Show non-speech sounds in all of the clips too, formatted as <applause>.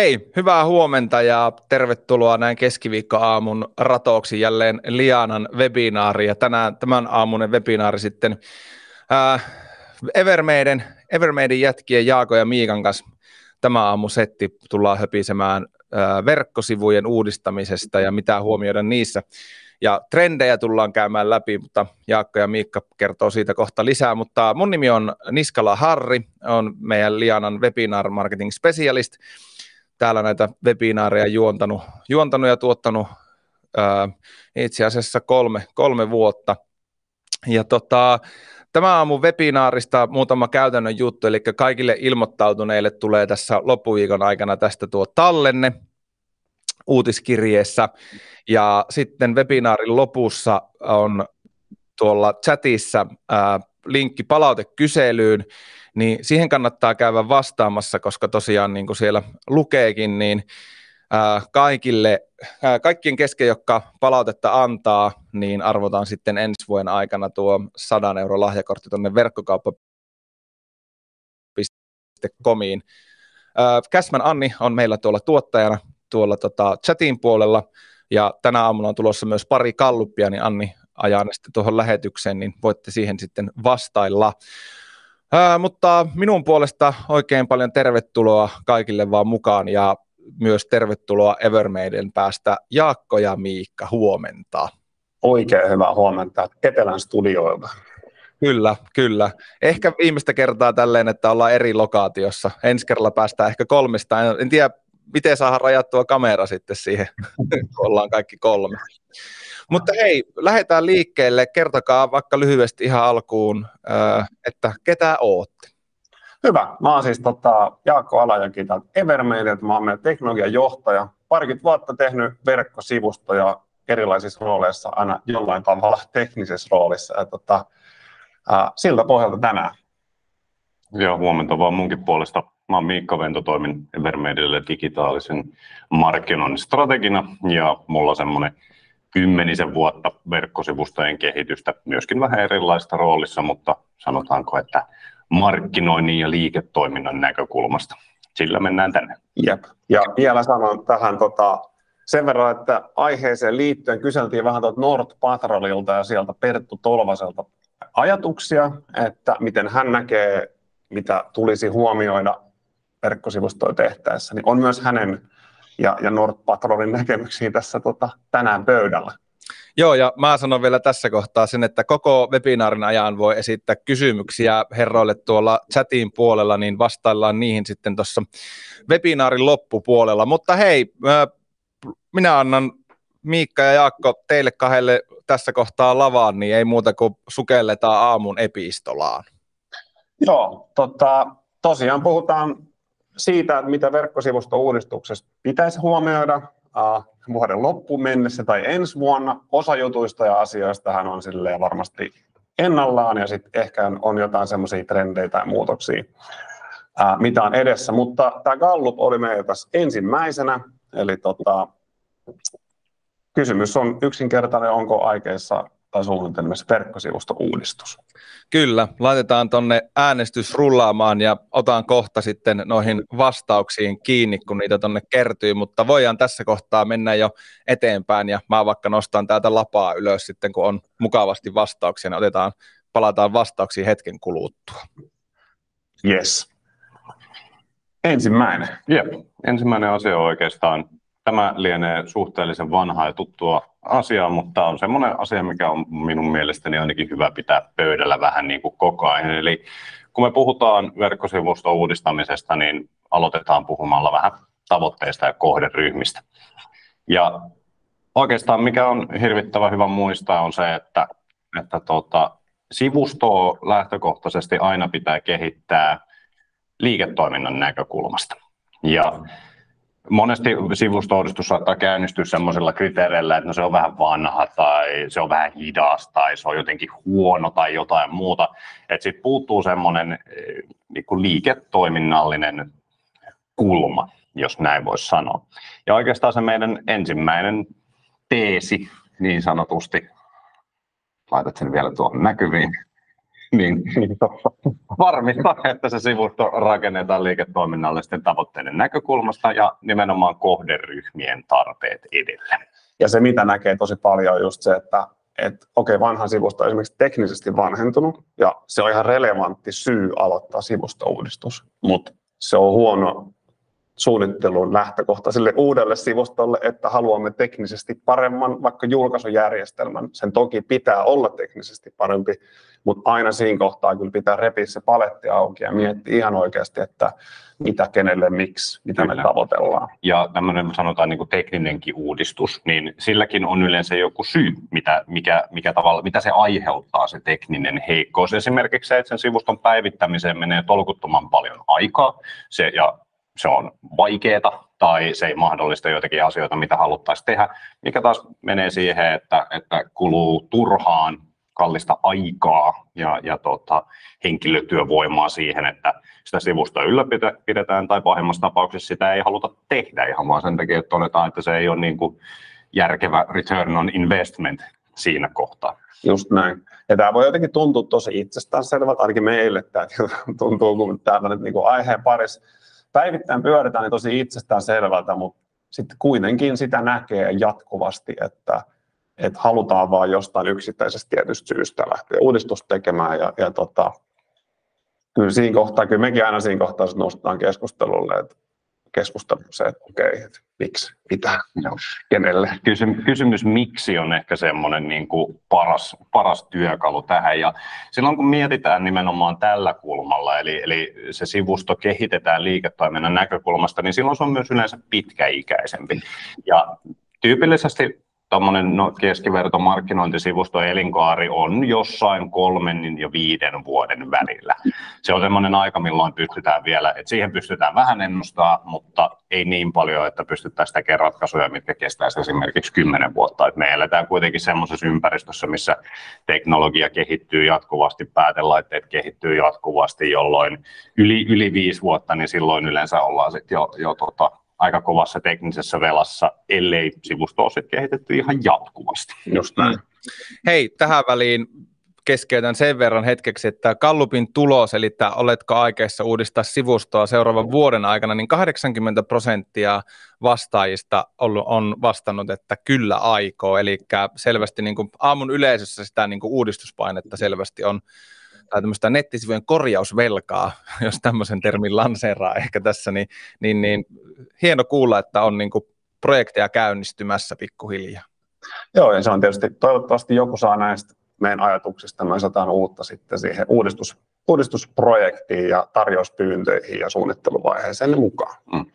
Hei, hyvää huomenta ja tervetuloa näin keskiviikkoaamun ratooksi jälleen Lianan webinaari. Ja tänään tämän aamunen webinaari sitten ää, Evermeiden, Evermeiden jätkien Jaako ja Miikan kanssa tämä aamu setti tullaan höpisemään ää, verkkosivujen uudistamisesta ja mitä huomioida niissä. Ja trendejä tullaan käymään läpi, mutta Jaakko ja Miikka kertoo siitä kohta lisää. Mutta mun nimi on Niskala Harri, on meidän Lianan webinar marketing specialist – täällä näitä webinaareja juontanut, juontanut ja tuottanut ää, itse asiassa kolme, kolme vuotta. Ja tota, tämä aamu webinaarista muutama käytännön juttu, eli kaikille ilmoittautuneille tulee tässä loppuviikon aikana tästä tuo tallenne uutiskirjeessä, ja sitten webinaarin lopussa on tuolla chatissa ää, linkki palautekyselyyn, niin siihen kannattaa käydä vastaamassa, koska tosiaan niin kuin siellä lukeekin, niin ää, kaikille, ää, kaikkien kesken, jotka palautetta antaa, niin arvotaan sitten ensi vuoden aikana tuo 100 euro lahjakortti tuonne verkkokauppa.comiin. Käsmän Anni on meillä tuolla tuottajana tuolla tota, chatin puolella, ja tänä aamuna on tulossa myös pari kalluppia, niin Anni ajaa ne sitten tuohon lähetykseen, niin voitte siihen sitten vastailla. Ää, mutta minun puolesta oikein paljon tervetuloa kaikille vaan mukaan ja myös tervetuloa Evermaiden päästä Jaakko ja Miikka huomenta. Oikein hyvää huomenta Etelän studioilta. Kyllä, kyllä. Ehkä viimeistä kertaa tälleen, että ollaan eri lokaatiossa. Ensi kerralla päästään ehkä kolmesta. En, en tiedä, miten saadaan rajattua kamera sitten siihen, <laughs> kun ollaan kaikki kolme. Mutta hei, lähdetään liikkeelle. Kertokaa vaikka lyhyesti ihan alkuun, että ketä ootte. Hyvä. Mä oon siis tota, Jaakko Alajankin täältä Evermaidelta. Mä oon meidän teknologian johtaja. Parikymmentä vuotta tehnyt verkkosivustoja erilaisissa rooleissa, aina jollain tavalla teknisessä roolissa. Ja, tota, ää, siltä pohjalta tänään. Joo, huomenta vaan munkin puolesta. Mä oon Miikka Vento, toimin Evermaidelle digitaalisen markkinoinnin strategina ja mulla on semmoinen kymmenisen vuotta verkkosivustojen kehitystä, myöskin vähän erilaista roolissa, mutta sanotaanko, että markkinoinnin ja liiketoiminnan näkökulmasta. Sillä mennään tänne. Jep. Ja vielä sanon tähän tota, sen verran, että aiheeseen liittyen kyseltiin vähän tuolta Nord Patrolilta ja sieltä Perttu Tolvaselta ajatuksia, että miten hän näkee, mitä tulisi huomioida verkkosivustoja tehtäessä, niin on myös hänen ja, ja Nord Patrolin näkemyksiin tässä tota, tänään pöydällä. Joo, ja mä sanon vielä tässä kohtaa sen, että koko webinaarin ajan voi esittää kysymyksiä herroille tuolla chatin puolella, niin vastaillaan niihin sitten tuossa webinaarin loppupuolella. Mutta hei, minä annan Miikka ja Jaakko teille kahdelle tässä kohtaa lavaan, niin ei muuta kuin sukelletaan aamun epistolaan. Joo, tota, tosiaan puhutaan siitä, mitä verkkosivusto-uudistuksessa pitäisi huomioida vuoden loppuun mennessä tai ensi vuonna. Osa jutuista ja asioista hän on varmasti ennallaan ja sitten ehkä on jotain semmoisia trendejä tai muutoksia, mitä on edessä. Mutta tämä Gallup oli meillä tässä ensimmäisenä, eli tota, kysymys on yksinkertainen, onko aikeissa tai suunnitelmissa verkkosivusto-uudistus. Kyllä, laitetaan tuonne äänestys rullaamaan ja otan kohta sitten noihin vastauksiin kiinni, kun niitä tuonne kertyy, mutta voidaan tässä kohtaa mennä jo eteenpäin ja mä vaikka nostan täältä lapaa ylös sitten, kun on mukavasti vastauksia, niin otetaan, palataan vastauksiin hetken kuluttua. Yes. Ensimmäinen. Jep. Ensimmäinen asia on oikeastaan Tämä lienee suhteellisen vanhaa ja tuttua asiaa, mutta on semmoinen asia, mikä on minun mielestäni ainakin hyvä pitää pöydällä vähän niin kuin koko ajan. Eli kun me puhutaan verkkosivuston uudistamisesta, niin aloitetaan puhumalla vähän tavoitteista ja kohderyhmistä. Ja oikeastaan mikä on hirvittävän hyvä muistaa on se, että, että tuota, sivustoa lähtökohtaisesti aina pitää kehittää liiketoiminnan näkökulmasta. Ja monesti sivusto saattaa käynnistyä sellaisilla kriteereillä, että no se on vähän vanha tai se on vähän hidas tai se on jotenkin huono tai jotain muuta. Että sitten puuttuu semmoinen eh, niin liiketoiminnallinen kulma, jos näin voisi sanoa. Ja oikeastaan se meidän ensimmäinen teesi niin sanotusti, laitat sen vielä tuon näkyviin, niin, niin varmistaa, että se sivusto rakennetaan liiketoiminnallisten tavoitteiden näkökulmasta ja nimenomaan kohderyhmien tarpeet edelle. Ja se, mitä näkee tosi paljon, on just se, että että okei, okay, vanha sivusto on esimerkiksi teknisesti vanhentunut, ja se on ihan relevantti syy aloittaa sivustouudistus, mutta se on huono suunnittelun lähtökohta sille uudelle sivustolle, että haluamme teknisesti paremman vaikka julkaisujärjestelmän. Sen toki pitää olla teknisesti parempi, mutta aina siinä kohtaa kyllä pitää repiä se paletti auki ja miettiä ihan oikeasti, että mitä, kenelle, miksi, mitä kyllä. me tavoitellaan. Ja tämmöinen sanotaan niin kuin tekninenkin uudistus, niin silläkin on yleensä joku syy, mitä, mikä, mikä tavalla, mitä se aiheuttaa, se tekninen heikkous. Esimerkiksi se, että sen sivuston päivittämiseen menee tolkuttoman paljon aikaa, se, ja se on vaikeaa tai se ei mahdollista joitakin asioita, mitä haluttaisiin tehdä, mikä taas menee siihen, että, että kuluu turhaan kallista aikaa ja, ja tota, henkilötyövoimaa siihen, että sitä sivusta ylläpidetään tai pahimmassa tapauksessa sitä ei haluta tehdä ihan vaan sen takia, että todetaan, että se ei ole niin kuin järkevä return on investment siinä kohtaa. Just näin. Ja tämä voi jotenkin tuntua tosi itsestäänselvältä, ainakin meille tämä tuntuu, kun täällä nyt niin kuin aiheen parissa päivittäin pyöritään niin tosi itsestään selvältä, mutta sitten kuitenkin sitä näkee jatkuvasti, että, että halutaan vaan jostain yksittäisestä tietystä syystä lähteä uudistusta tekemään ja, ja tota, kyllä siinä kohtaa, kyllä mekin aina siinä kohtaa nostetaan keskustelulle, että keskustelu se, että okei, että miksi, mitä, no. kenelle. Kysymys, kysymys miksi on ehkä semmoinen niin kuin paras, paras työkalu tähän. Ja silloin kun mietitään nimenomaan tällä kulmalla, eli, eli se sivusto kehitetään liiketoiminnan näkökulmasta, niin silloin se on myös yleensä pitkäikäisempi. Ja tyypillisesti tuommoinen no, keskiverto markkinointisivuston elinkaari on jossain kolmen ja viiden vuoden välillä. Se on semmoinen aika, milloin pystytään vielä, että siihen pystytään vähän ennustaa, mutta ei niin paljon, että pystyttäisiin tekemään ratkaisuja, mitkä kestäisi esimerkiksi kymmenen vuotta. Et me eletään kuitenkin semmoisessa ympäristössä, missä teknologia kehittyy jatkuvasti, päätelaitteet kehittyy jatkuvasti, jolloin yli, yli viisi vuotta, niin silloin yleensä ollaan sitten jo, jo tota, aika kovassa teknisessä velassa, ellei sivusto ole kehitetty ihan jatkuvasti. Just näin. Mm. Hei, tähän väliin keskeytän sen verran hetkeksi, että Kallupin tulos, eli että oletko aikeissa uudistaa sivustoa seuraavan vuoden aikana, niin 80 prosenttia vastaajista on vastannut, että kyllä aikoo, eli selvästi niin kuin aamun yleisössä sitä niin kuin uudistuspainetta selvästi on tai tämmöistä nettisivujen korjausvelkaa, <laughs> jos tämmöisen termin lanseeraa ehkä tässä, niin, niin, niin hieno kuulla, että on niin kuin projekteja käynnistymässä pikkuhiljaa. Joo, ja se on tietysti, toivottavasti joku saa näistä meidän ajatuksista myös jotain uutta sitten siihen uudistus, uudistusprojektiin ja tarjouspyyntöihin ja suunnitteluvaiheeseen mukaan. Mm.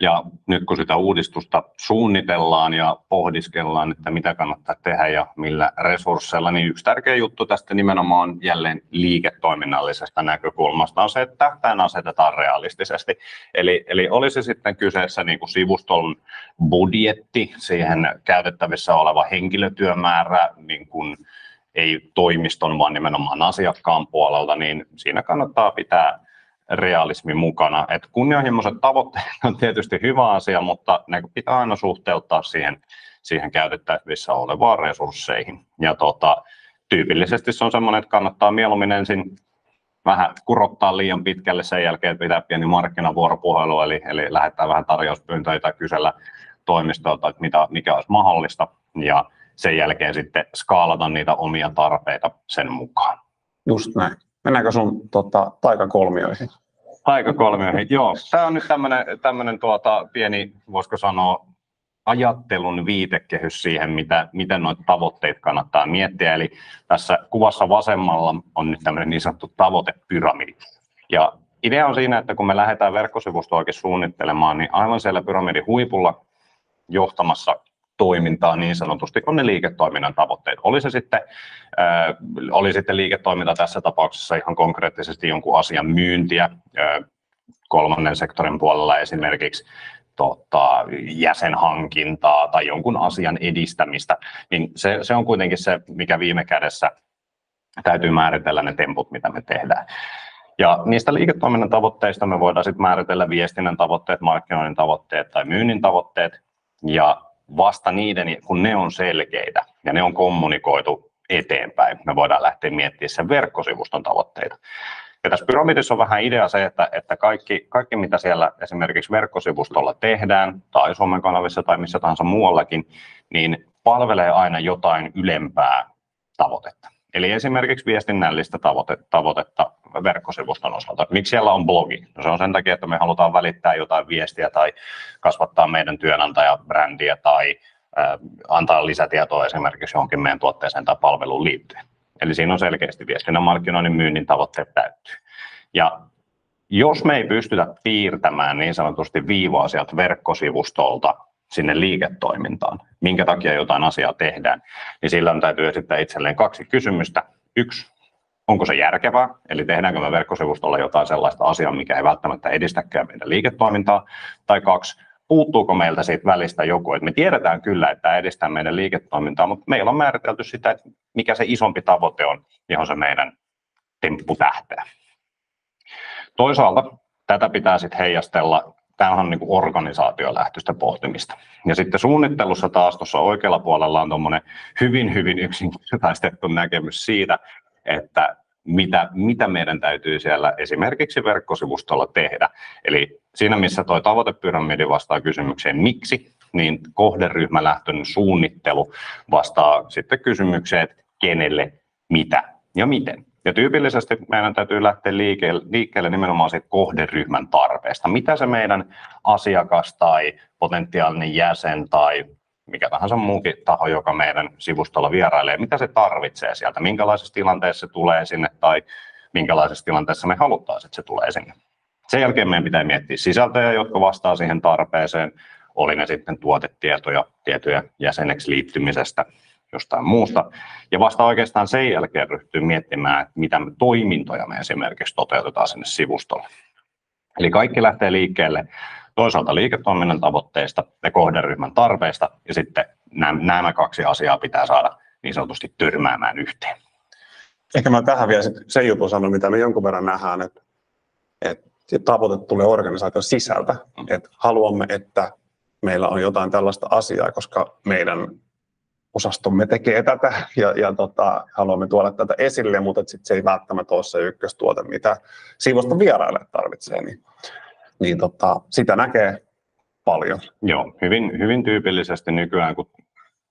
Ja nyt kun sitä uudistusta suunnitellaan ja pohdiskellaan, että mitä kannattaa tehdä ja millä resursseilla, niin yksi tärkeä juttu tästä nimenomaan jälleen liiketoiminnallisesta näkökulmasta on se, että tämän asetetaan realistisesti. Eli, eli olisi sitten kyseessä niin kuin sivuston budjetti, siihen käytettävissä oleva henkilötyömäärä, niin kuin ei toimiston, vaan nimenomaan asiakkaan puolelta, niin siinä kannattaa pitää realismi mukana. Et kunnianhimoiset tavoitteet on tietysti hyvä asia, mutta ne pitää aina suhteuttaa siihen, siihen käytettävissä olevaan resursseihin. Ja tota, tyypillisesti se on sellainen, että kannattaa mieluummin ensin vähän kurottaa liian pitkälle sen jälkeen, että pitää pieni markkinavuoropuhelu, eli, eli lähettää vähän tarjouspyyntöjä tai kysellä toimistolta, että mitä, mikä olisi mahdollista, ja sen jälkeen sitten skaalata niitä omia tarpeita sen mukaan. Just näin. Mennäänkö sun tota, taikakolmioihin? Taikakolmioihin, joo. <laughs> Tämä on nyt tämmöinen tuota, pieni, voisiko sanoa, ajattelun viitekehys siihen, mitä, miten noita tavoitteita kannattaa miettiä. Eli tässä kuvassa vasemmalla on nyt tämmöinen niin sanottu tavoitepyramidi. Ja idea on siinä, että kun me lähdetään verkkosivustoa oikein suunnittelemaan, niin aivan siellä pyramidin huipulla johtamassa toimintaa niin sanotusti on ne liiketoiminnan tavoitteet. Oli se sitten, äh, oli sitten liiketoiminta tässä tapauksessa ihan konkreettisesti jonkun asian myyntiä äh, kolmannen sektorin puolella esimerkiksi tota, jäsenhankintaa tai jonkun asian edistämistä, niin se, se on kuitenkin se, mikä viime kädessä täytyy määritellä ne temput, mitä me tehdään. Ja niistä liiketoiminnan tavoitteista me voidaan sitten määritellä viestinnän tavoitteet, markkinoinnin tavoitteet tai myynnin tavoitteet. Ja vasta niiden, kun ne on selkeitä ja ne on kommunikoitu eteenpäin. Me voidaan lähteä miettimään sen verkkosivuston tavoitteita. Ja tässä pyramidissa on vähän idea se, että, että kaikki, kaikki mitä siellä esimerkiksi verkkosivustolla tehdään tai Suomen kanavissa tai missä tahansa muuallakin, niin palvelee aina jotain ylempää tavoitetta. Eli esimerkiksi viestinnällistä tavoite, tavoitetta verkkosivuston osalta. Miksi siellä on blogi? No se on sen takia, että me halutaan välittää jotain viestiä tai kasvattaa meidän työnantajabrändiä tai äh, antaa lisätietoa esimerkiksi johonkin meidän tuotteeseen tai palveluun liittyen. Eli siinä on selkeästi viestinnän markkinoinnin myynnin tavoitteet täyttyy. Ja jos me ei pystytä piirtämään niin sanotusti viivaa sieltä verkkosivustolta sinne liiketoimintaan, minkä takia jotain asiaa tehdään, niin silloin täytyy esittää itselleen kaksi kysymystä. Yksi, onko se järkevää, eli tehdäänkö me verkkosivustolla jotain sellaista asiaa, mikä ei välttämättä edistäkään meidän liiketoimintaa, tai kaksi, puuttuuko meiltä siitä välistä joku, että me tiedetään kyllä, että tämä edistää meidän liiketoimintaa, mutta meillä on määritelty sitä, että mikä se isompi tavoite on, johon se meidän temppu tähtää. Toisaalta tätä pitää sitten heijastella tämä on niin organisaatiolähtöistä pohtimista. Ja sitten suunnittelussa taas tuossa oikealla puolella on tuommoinen hyvin, hyvin yksinkertaistettu näkemys siitä, että mitä, mitä meidän täytyy siellä esimerkiksi verkkosivustolla tehdä. Eli siinä, missä tuo tavoitepyramidi vastaa kysymykseen miksi, niin kohderyhmälähtöinen suunnittelu vastaa sitten kysymykseen, että kenelle, mitä ja miten. Ja tyypillisesti meidän täytyy lähteä liikkeelle, liikkeelle nimenomaan siitä kohderyhmän tarpeesta. Mitä se meidän asiakas tai potentiaalinen jäsen tai mikä tahansa muukin taho, joka meidän sivustolla vierailee, mitä se tarvitsee sieltä, minkälaisessa tilanteessa se tulee sinne tai minkälaisessa tilanteessa me haluttaisiin, että se tulee sinne. Sen jälkeen meidän pitää miettiä sisältöjä, jotka vastaa siihen tarpeeseen, oli ne sitten tuotetietoja, tietoja jäseneksi liittymisestä, jostain muusta. Ja vasta oikeastaan sen jälkeen ryhtyy miettimään, että mitä toimintoja me esimerkiksi toteutetaan sinne sivustolle. Eli kaikki lähtee liikkeelle toisaalta liiketoiminnan tavoitteista ja kohderyhmän tarpeista, ja sitten nämä kaksi asiaa pitää saada niin sanotusti tyrmäämään yhteen. Ehkä mä tähän vielä sen jutun sanon, mitä me jonkun verran nähdään, että, että tavoite tulee organisaation sisältä. Mm. Että haluamme, että meillä on jotain tällaista asiaa, koska meidän osastomme tekee tätä ja, ja tota, haluamme tuoda tätä esille, mutta sit se ei välttämättä ole se ykköstuote, mitä siivoston vieraille tarvitsee. Niin, niin tota, sitä näkee paljon. Joo, hyvin, hyvin tyypillisesti nykyään, kun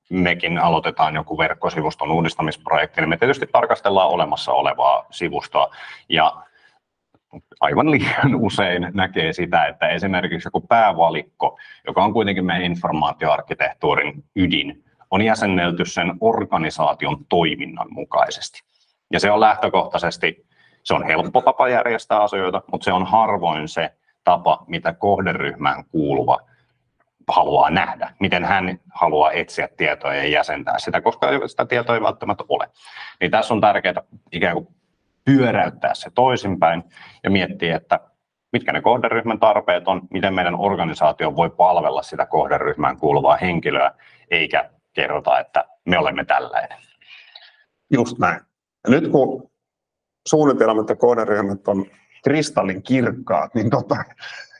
mekin aloitetaan joku verkkosivuston uudistamisprojekti, niin me tietysti tarkastellaan olemassa olevaa sivustoa ja aivan liian usein näkee sitä, että esimerkiksi joku päävalikko, joka on kuitenkin meidän informaatioarkkitehtuurin ydin, on jäsennelty sen organisaation toiminnan mukaisesti. Ja se on lähtökohtaisesti, se on helppo tapa järjestää asioita, mutta se on harvoin se tapa, mitä kohderyhmään kuuluva haluaa nähdä, miten hän haluaa etsiä tietoa ja jäsentää sitä, koska sitä tietoa ei välttämättä ole. Niin tässä on tärkeää ikään kuin pyöräyttää se toisinpäin ja miettiä, että mitkä ne kohderyhmän tarpeet on, miten meidän organisaatio voi palvella sitä kohderyhmään kuuluvaa henkilöä, eikä kerrota, että me olemme tällainen. Just näin. Ja nyt kun suunnitelmat ja kohderyhmät on kristallin kirkkaat, niin tota,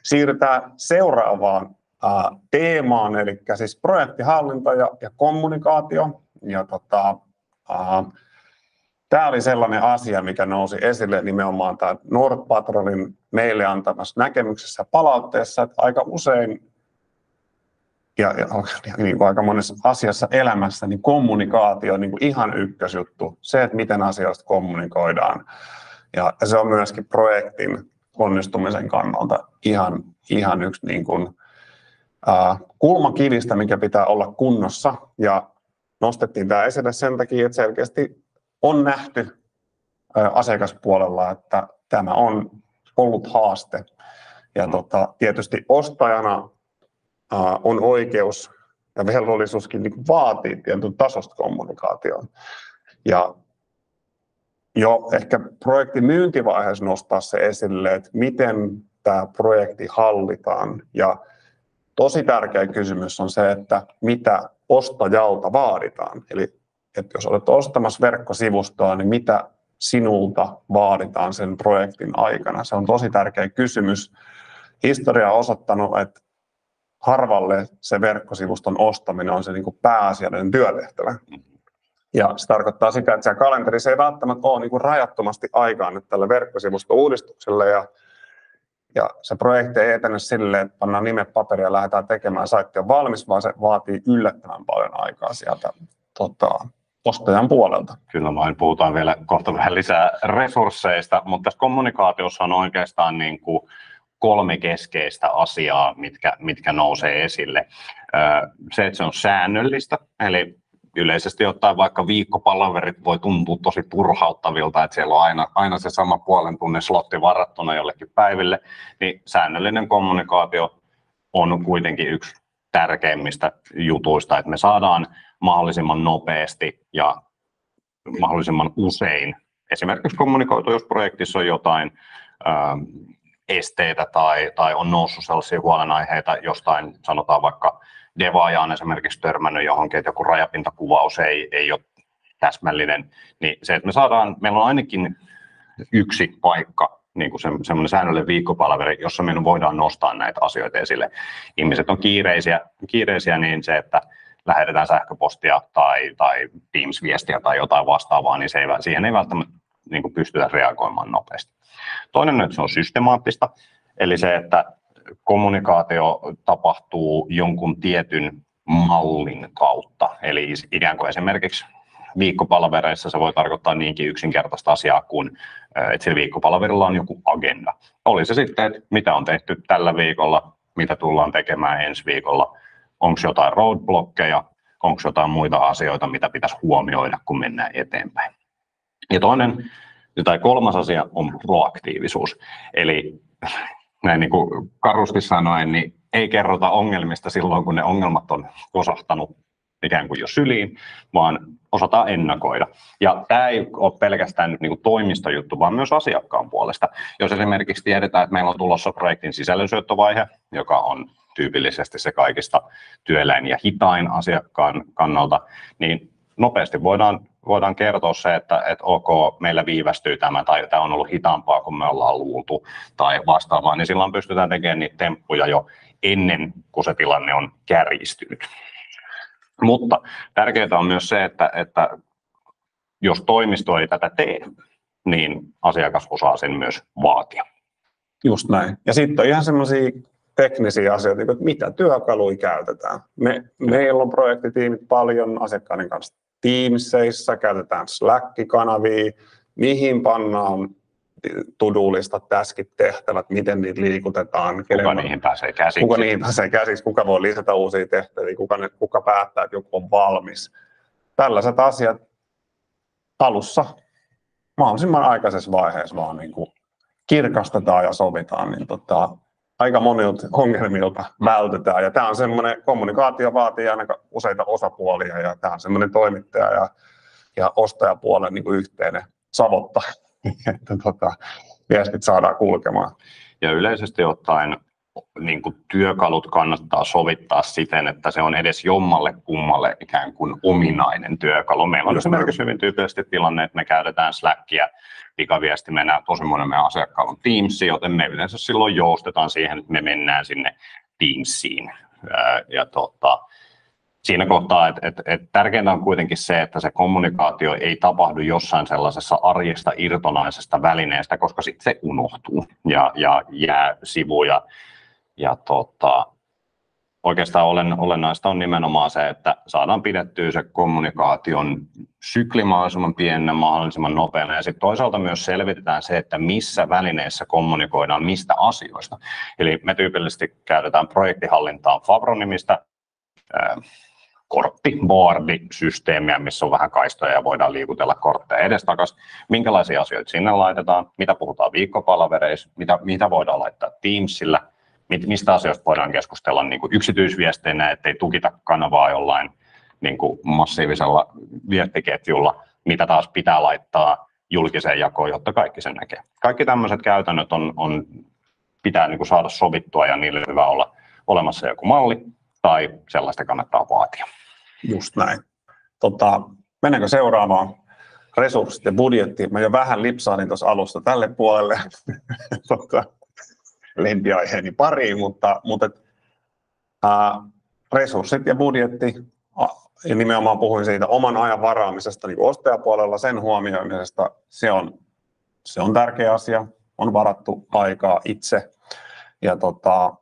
siirrytään seuraavaan ää, teemaan, eli siis projektihallinta ja, ja kommunikaatio. Ja tota, Tämä oli sellainen asia, mikä nousi esille nimenomaan tämä Nord Patrolin meille antamassa näkemyksessä palautteessa, että aika usein ja, ja niin kuin aika monessa asiassa elämässä, niin kommunikaatio on niin kuin ihan ykkösjuttu. Se, että miten asioista kommunikoidaan. Ja se on myöskin projektin onnistumisen kannalta ihan, ihan yksi niin kuin, äh, kulmakivistä, mikä pitää olla kunnossa. Ja nostettiin tämä esille sen takia, että selkeästi on nähty äh, asiakaspuolella, että tämä on ollut haaste. Ja mm. tota, tietysti ostajana on oikeus ja velvollisuuskin niin vaatii tietyn tasosta kommunikaatioon. Ja jo ehkä projektin myyntivaiheessa nostaa se esille, että miten tämä projekti hallitaan. Ja tosi tärkeä kysymys on se, että mitä ostajalta vaaditaan. Eli että jos olet ostamassa verkkosivustoa, niin mitä sinulta vaaditaan sen projektin aikana? Se on tosi tärkeä kysymys. Historia on osoittanut, että harvalle se verkkosivuston ostaminen on se niin pääasiallinen työtehtävä. Ja se tarkoittaa sitä, että siellä kalenterissa ei välttämättä ole niin kuin rajattomasti aikaa nyt tälle verkkosivusto-uudistukselle ja, ja se projekti ei etene silleen, että pannaan nimet paperia ja lähdetään tekemään, saitti on valmis, vaan se vaatii yllättävän paljon aikaa sieltä tota, ostajan puolelta. Kyllä vain puhutaan vielä kohta vähän lisää resursseista, mutta tässä kommunikaatiossa on oikeastaan niin kuin kolme keskeistä asiaa, mitkä, mitkä nousee esille. Se, että se on säännöllistä, eli yleisesti ottaen vaikka viikkopalaverit voi tuntua tosi turhauttavilta, että siellä on aina, aina se sama puolen tunnin slotti varattuna jollekin päiville, niin säännöllinen kommunikaatio on kuitenkin yksi tärkeimmistä jutuista, että me saadaan mahdollisimman nopeasti ja mahdollisimman usein esimerkiksi kommunikoitu, jos projektissa on jotain ähm, esteitä tai, tai on noussut sellaisia huolenaiheita jostain, sanotaan vaikka devaaja on esimerkiksi törmännyt johonkin, että joku rajapintakuvaus ei, ei ole täsmällinen, niin se, että me saadaan, meillä on ainakin yksi paikka, niin kuin se, semmoinen säännöllinen viikkopalaveri, jossa me voidaan nostaa näitä asioita esille. Ihmiset on kiireisiä, kiireisiä niin se, että lähetetään sähköpostia tai, tai Teams-viestiä tai jotain vastaavaa, niin se ei, siihen ei välttämättä niin kuin pystytä reagoimaan nopeasti. Toinen on, että se on systemaattista, eli se, että kommunikaatio tapahtuu jonkun tietyn mallin kautta. Eli ikään kuin esimerkiksi viikkopalvereissa se voi tarkoittaa niinkin yksinkertaista asiaa kuin, että sillä viikkopalverilla on joku agenda. Oli se sitten, että mitä on tehty tällä viikolla, mitä tullaan tekemään ensi viikolla, onko jotain roadblockeja, onko jotain muita asioita, mitä pitäisi huomioida, kun mennään eteenpäin. Ja toinen tai kolmas asia on proaktiivisuus. Eli näin niin kuin karusti sanoen, niin ei kerrota ongelmista silloin, kun ne ongelmat on kosahtanut ikään kuin jo syliin, vaan osataan ennakoida. Ja tämä ei ole pelkästään nyt niin kuin toimistojuttu, vaan myös asiakkaan puolesta. Jos esimerkiksi tiedetään, että meillä on tulossa projektin sisällönsyöttövaihe, joka on tyypillisesti se kaikista työläin ja hitain asiakkaan kannalta, niin nopeasti voidaan, voidaan kertoa se, että, että ok, meillä viivästyy tämä tai tämä on ollut hitaampaa kuin me ollaan luultu tai vastaavaa, niin silloin pystytään tekemään niitä temppuja jo ennen kuin se tilanne on kärjistynyt. Mutta tärkeää on myös se, että, että jos toimisto ei tätä tee, niin asiakas osaa sen myös vaatia. Just näin. Ja sitten on ihan semmoisia teknisiä asioita, että mitä työkaluja käytetään. Me, meillä on projektitiimit paljon asiakkaiden kanssa Teamseissa, käytetään Slack-kanavia, mihin pannaan tudullista täskit tehtävät, miten niitä liikutetaan. Kuka niihin pääsee käsiksi? Kuka niihin pääsee käsiksi, kuka voi lisätä uusia tehtäviä, kuka, ne, kuka päättää, että joku on valmis. Tällaiset asiat alussa mahdollisimman aikaisessa vaiheessa vaan niin kuin kirkastetaan ja sovitaan, niin tota, aika monilta ongelmilta vältetään. Ja tämä on semmoinen, kommunikaatio vaatii aina useita osapuolia ja tämä on semmoinen toimittaja ja, ja ostajapuolen niin kuin yhteinen savotta, <laughs> että tota, viestit saadaan kulkemaan. Ja yleisesti ottaen niin kuin työkalut kannattaa sovittaa siten, että se on edes jommalle kummalle ikään kuin ominainen työkalu. Meillä on esimerkiksi hyvin tyypillisesti tilanne, että me käytetään Slackia pikaviestimenä, tosi monen meidän asiakkaalla on Teams, joten me yleensä silloin joustetaan siihen, että me mennään sinne Teamsiin. Ja tota, siinä kohtaa, että, että, että tärkeintä on kuitenkin se, että se kommunikaatio ei tapahdu jossain sellaisessa arjesta irtonaisesta välineestä, koska sitten se unohtuu ja, ja jää sivuja ja tota, oikeastaan olen, olennaista on nimenomaan se, että saadaan pidettyä se kommunikaation sykli mahdollisimman pienen, mahdollisimman nopeana ja sitten toisaalta myös selvitetään se, että missä välineissä kommunikoidaan mistä asioista. Eli me tyypillisesti käytetään projektihallintaa Favronimistä korttiboardi-systeemiä, missä on vähän kaistoja ja voidaan liikutella kortteja edestakaisin. Minkälaisia asioita sinne laitetaan, mitä puhutaan viikkopalavereissa, mitä, mitä voidaan laittaa Teamsillä – mistä asioista voidaan keskustella niin kuin yksityisviesteinä, ettei tukita kanavaa jollain niin kuin massiivisella viestiketjulla, mitä taas pitää laittaa julkiseen jakoon, jotta kaikki sen näkee. Kaikki tämmöiset käytännöt on, on pitää niin kuin saada sovittua ja niille hyvä olla olemassa joku malli tai sellaista kannattaa vaatia. Just näin. Tota, mennäänkö seuraavaan? Resurssit ja budjetti. Mä jo vähän lipsailin tuossa alusta tälle puolelle. <laughs> tota, lempiaiheeni pariin, mutta, mutta ää, resurssit ja budjetti ja nimenomaan puhuin siitä oman ajan varaamisesta niin ostajapuolella, sen huomioimisesta. Se on, se on tärkeä asia. On varattu aikaa itse. Ja tota,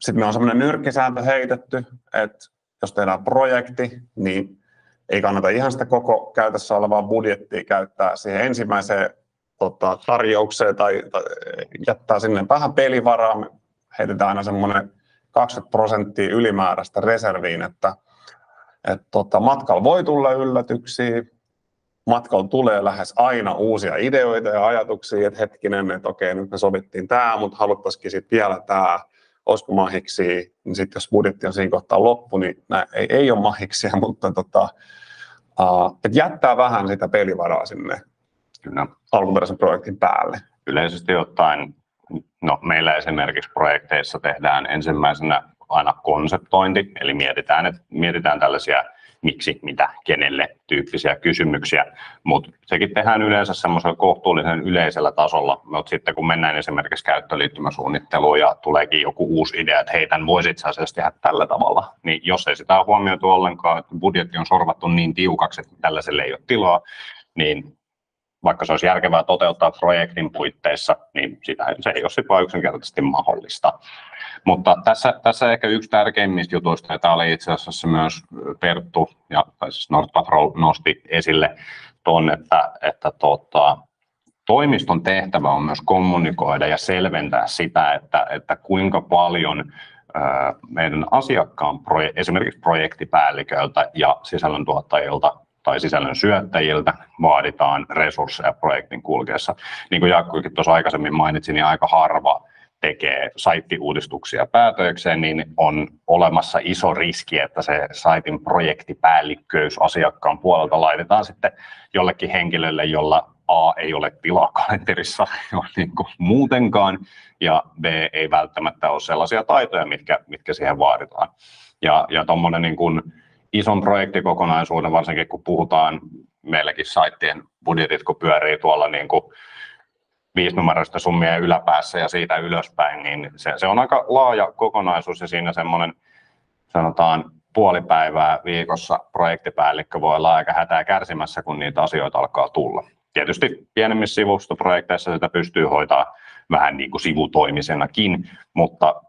sitten me on sellainen nyrkkisääntö heitetty, että jos tehdään projekti, niin ei kannata ihan sitä koko käytössä olevaa budjettia käyttää siihen ensimmäiseen tota, tarjoukseen tai, tai jättää sinne vähän pelivaraa. Me heitetään aina semmoinen 20 prosenttia ylimääräistä reserviin, että et tota, matkalla voi tulla yllätyksiä, matkalla tulee lähes aina uusia ideoita ja ajatuksia, että hetkinen, että okei, nyt me sovittiin tämä, mutta haluttaisikin sitten vielä tämä, olisiko mahiksi, niin sitten jos budjetti on siinä kohtaa loppu, niin nää, ei, ei ole mahiksia, <laughs> mutta tota, uh, että jättää vähän sitä pelivaraa sinne Kyllä. alkuperäisen projektin päälle. Yleisesti ottaen, no meillä esimerkiksi projekteissa tehdään ensimmäisenä aina konseptointi, eli mietitään, että mietitään tällaisia miksi, mitä, kenelle tyyppisiä kysymyksiä, mutta sekin tehdään yleensä semmoisella kohtuullisen yleisellä tasolla, mutta sitten kun mennään esimerkiksi käyttöliittymäsuunnitteluun ja tuleekin joku uusi idea, että hei, tämän voisi itse asiassa tehdä tällä tavalla, niin jos ei sitä ole huomioitu ollenkaan, että budjetti on sorvattu niin tiukaksi, että tällaiselle ei ole tilaa, niin vaikka se olisi järkevää toteuttaa projektin puitteissa, niin sitä, se ei ole vain yksinkertaisesti mahdollista. Mutta tässä, tässä ehkä yksi tärkeimmistä jutuista, ja tämä oli itse asiassa myös Perttu ja tai siis Nordpatrol nosti esille tuon, että, että tota, toimiston tehtävä on myös kommunikoida ja selventää sitä, että, että kuinka paljon meidän asiakkaan esimerkiksi projektipäälliköltä ja sisällöntuottajilta tai sisällön syöttäjiltä vaaditaan resursseja projektin kulkeessa. Niin kuin Jaakkokin tuossa aikaisemmin mainitsi, niin aika harva tekee saittiuudistuksia päätökseen, niin on olemassa iso riski, että se saitin projektipäällikköys asiakkaan puolelta laitetaan sitten jollekin henkilölle, jolla A ei ole tilaa kalenterissa <laughs> niin kuin muutenkaan, ja B ei välttämättä ole sellaisia taitoja, mitkä, mitkä siihen vaaditaan. Ja, ja tuommoinen niin kuin ison projektikokonaisuuden, varsinkin kun puhutaan meilläkin saittien budjetit, kun pyörii tuolla niin kuin viisinumeroista summien yläpäässä ja siitä ylöspäin, niin se, se on aika laaja kokonaisuus ja siinä semmoinen sanotaan puoli päivää viikossa projektipäällikkö voi olla aika hätää kärsimässä, kun niitä asioita alkaa tulla. Tietysti pienemmissä sivustoprojekteissa sitä pystyy hoitaa vähän niin kuin sivutoimisenakin, mutta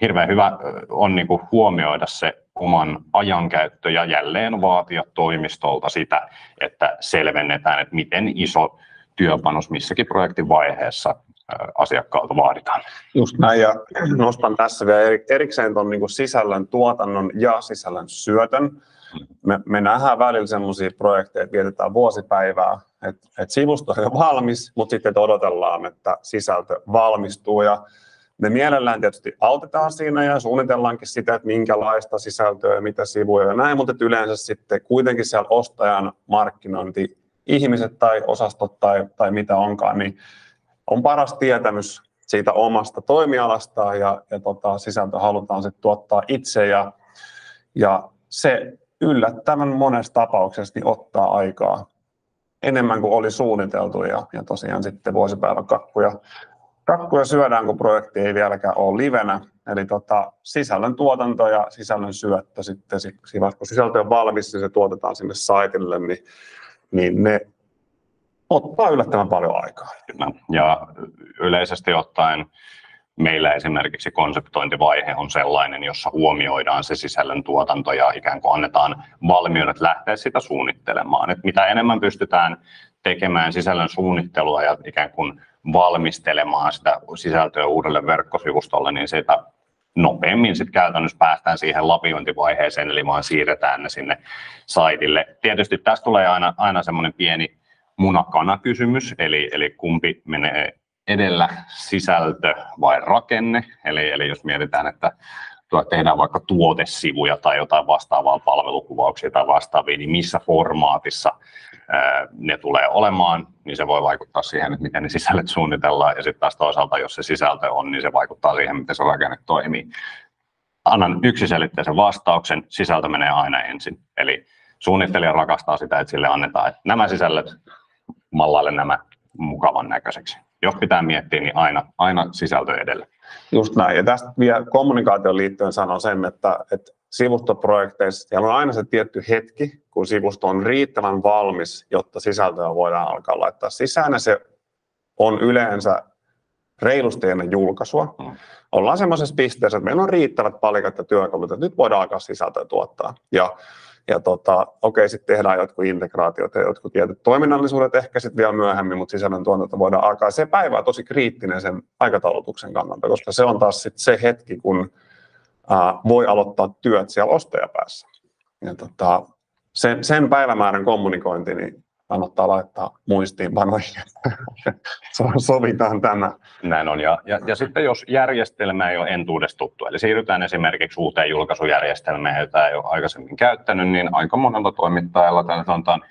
hirveän hyvä on niin kuin huomioida se oman ajankäyttö ja jälleen vaatia toimistolta sitä, että selvennetään, että miten iso työpanos missäkin projektin vaiheessa asiakkaalta vaaditaan. Just näin, ja nostan tässä vielä erikseen tuon niin sisällön tuotannon ja sisällön syötön. Me, me nähdään välillä sellaisia projekteja, että vietetään vuosipäivää, että, että sivusto on jo valmis, mutta sitten odotellaan, että sisältö valmistuu. Ja me mielellään tietysti autetaan siinä ja suunnitellaankin sitä, että minkälaista sisältöä ja mitä sivuja ja näin, mutta yleensä sitten kuitenkin siellä ostajan markkinointi ihmiset tai osastot tai, tai mitä onkaan, niin on paras tietämys siitä omasta toimialastaan ja, ja tota, sisältö halutaan sitten tuottaa itse ja, ja se yllättävän monessa tapauksessa niin ottaa aikaa enemmän kuin oli suunniteltu ja, ja tosiaan sitten vuosipäiväkakkuja kakkuja syödään, kun projekti ei vieläkään ole livenä. Eli tota, sisällön tuotanto ja sisällön syöttö sitten, kun sisältö on valmis ja se tuotetaan sinne saitille, niin niin ne ottaa yllättävän paljon aikaa. Kyllä. Ja yleisesti ottaen meillä esimerkiksi konseptointivaihe on sellainen, jossa huomioidaan se sisällön tuotanto ja ikään kuin annetaan valmiudet lähteä sitä suunnittelemaan. Et mitä enemmän pystytään tekemään sisällön suunnittelua ja ikään kuin valmistelemaan sitä sisältöä uudelle verkkosivustolle, niin sitä nopeammin sitten käytännössä päästään siihen lapiointivaiheeseen, eli vaan siirretään ne sinne saitille. Tietysti tästä tulee aina, aina semmoinen pieni munakana-kysymys, eli, eli kumpi menee edellä, sisältö vai rakenne. Eli, eli jos mietitään, että tehdään vaikka tuotesivuja tai jotain vastaavaa palvelukuvauksia tai vastaavia, niin missä formaatissa ne tulee olemaan, niin se voi vaikuttaa siihen, että miten ne sisällöt suunnitellaan, ja sitten taas toisaalta, jos se sisältö on, niin se vaikuttaa siihen, miten se rakenne toimii. Annan yksiselitteisen vastauksen, sisältö menee aina ensin. Eli suunnittelija rakastaa sitä, että sille annetaan, että nämä sisällöt mallaille nämä mukavan näköiseksi. Jos pitää miettiä, niin aina, aina sisältö edellä. Just näin. Ja tästä vielä kommunikaation liittyen sanon sen, että, että sivustoprojekteissa siellä on aina se tietty hetki, kun sivusto on riittävän valmis, jotta sisältöä voidaan alkaa laittaa sisään. Ja se on yleensä reilusti ennen julkaisua. Mm. Ollaan semmoisessa pisteessä, että meillä on riittävät palikat ja työkalut, että nyt voidaan alkaa sisältöä tuottaa. Ja, ja tota, okei, sitten tehdään jotkut integraatiot ja jotkut tietyt toiminnallisuudet ehkä sitten vielä myöhemmin, mutta sisällön tuotanto voidaan alkaa. Se päivä on tosi kriittinen sen aikataulutuksen kannalta, koska se on taas sit se hetki, kun ää, voi aloittaa työt siellä ostajapäässä. Ja tota, sen, sen päivämäärän kommunikointi, niin kannattaa laittaa muistiinpanoihin, <laughs> sovitaan tämä. Näin on, ja, ja, ja sitten jos järjestelmä ei ole entuudesta tuttu, eli siirrytään esimerkiksi uuteen julkaisujärjestelmään, jota ei ole aikaisemmin käyttänyt, niin aika monella toimittajalla tai sanotaan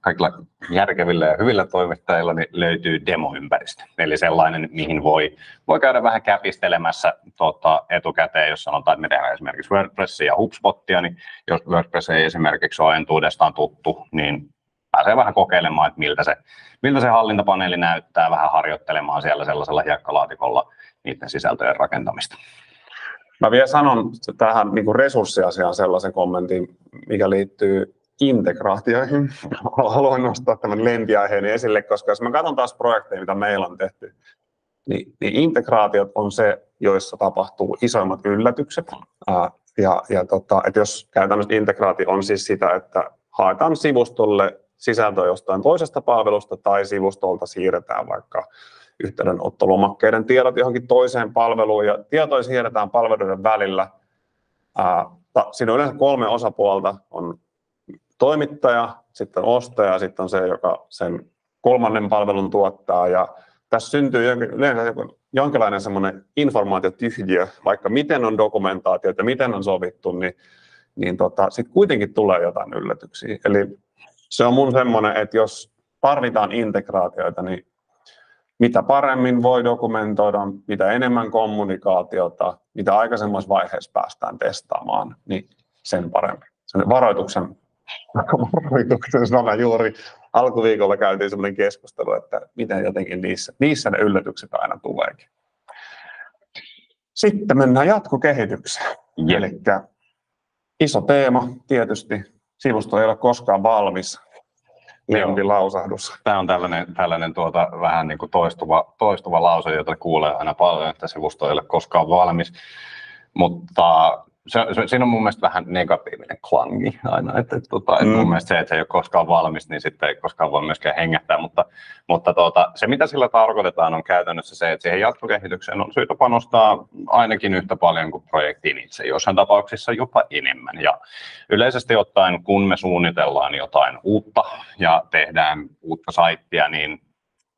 kaikilla järkevillä ja hyvillä toimittajilla niin löytyy demoympäristö. Eli sellainen, mihin voi, voi käydä vähän käpistelemässä tota, etukäteen, jos sanotaan, että me tehdään esimerkiksi WordPressia ja HubSpottia, niin jos WordPress ei esimerkiksi ole entuudestaan tuttu, niin pääsee vähän kokeilemaan, että miltä se, miltä se hallintapaneeli näyttää, vähän harjoittelemaan siellä sellaisella hiekkalaatikolla niiden sisältöjen rakentamista. Mä vielä sanon tähän niin kuin resurssiasiaan sellaisen kommentin, mikä liittyy integraatioihin. Haluan nostaa tämän lempiaiheen esille, koska jos mä katson taas projekteja, mitä meillä on tehty, niin, niin integraatiot on se, joissa tapahtuu isoimmat yllätykset. Ja, ja tota, että jos käytännössä integraatio on siis sitä, että haetaan sivustolle sisältöä jostain toisesta palvelusta tai sivustolta siirretään vaikka yhteydenottolomakkeiden tiedot johonkin toiseen palveluun ja tietoja siirretään palveluiden välillä. Ää, siinä on yleensä kolme osapuolta, on toimittaja, sitten ostaja ja sitten on se, joka sen kolmannen palvelun tuottaa ja tässä syntyy yleensä jonkinlainen semmoinen informaatiotyhjiö, vaikka miten on dokumentaatio ja miten on sovittu, niin, niin tota, sitten kuitenkin tulee jotain yllätyksiä. Eli se on mun semmoinen, että jos tarvitaan integraatioita, niin mitä paremmin voi dokumentoida, mitä enemmän kommunikaatiota, mitä aikaisemmassa vaiheessa päästään testaamaan, niin sen paremmin. Sen varoituksen, varoituksen sana juuri alkuviikolla käytiin sellainen keskustelu, että miten jotenkin niissä, niissä ne yllätykset aina tuleekin. Sitten mennään jatkokehitykseen. Yeah. Eli iso teema tietysti sivusto ei ole koskaan valmis. Lempilausahdus. Tämä on tällainen, tällainen tuota, vähän niin kuin toistuva, toistuva lause, jota kuulee aina paljon, että sivusto ei ole koskaan valmis. Mutta se, se, siinä on mun mielestä vähän negatiivinen klangi aina, että, että, tota, että mm. mun mielestä se, että se ei ole koskaan valmis, niin sitten ei koskaan voi myöskään hengähtää, mutta, mutta tuota, se mitä sillä tarkoitetaan on käytännössä se, että siihen jatkokehitykseen on syytä panostaa ainakin yhtä paljon kuin projektiin itse, jossain tapauksissa jopa enemmän ja yleisesti ottaen, kun me suunnitellaan jotain uutta ja tehdään uutta saittia, niin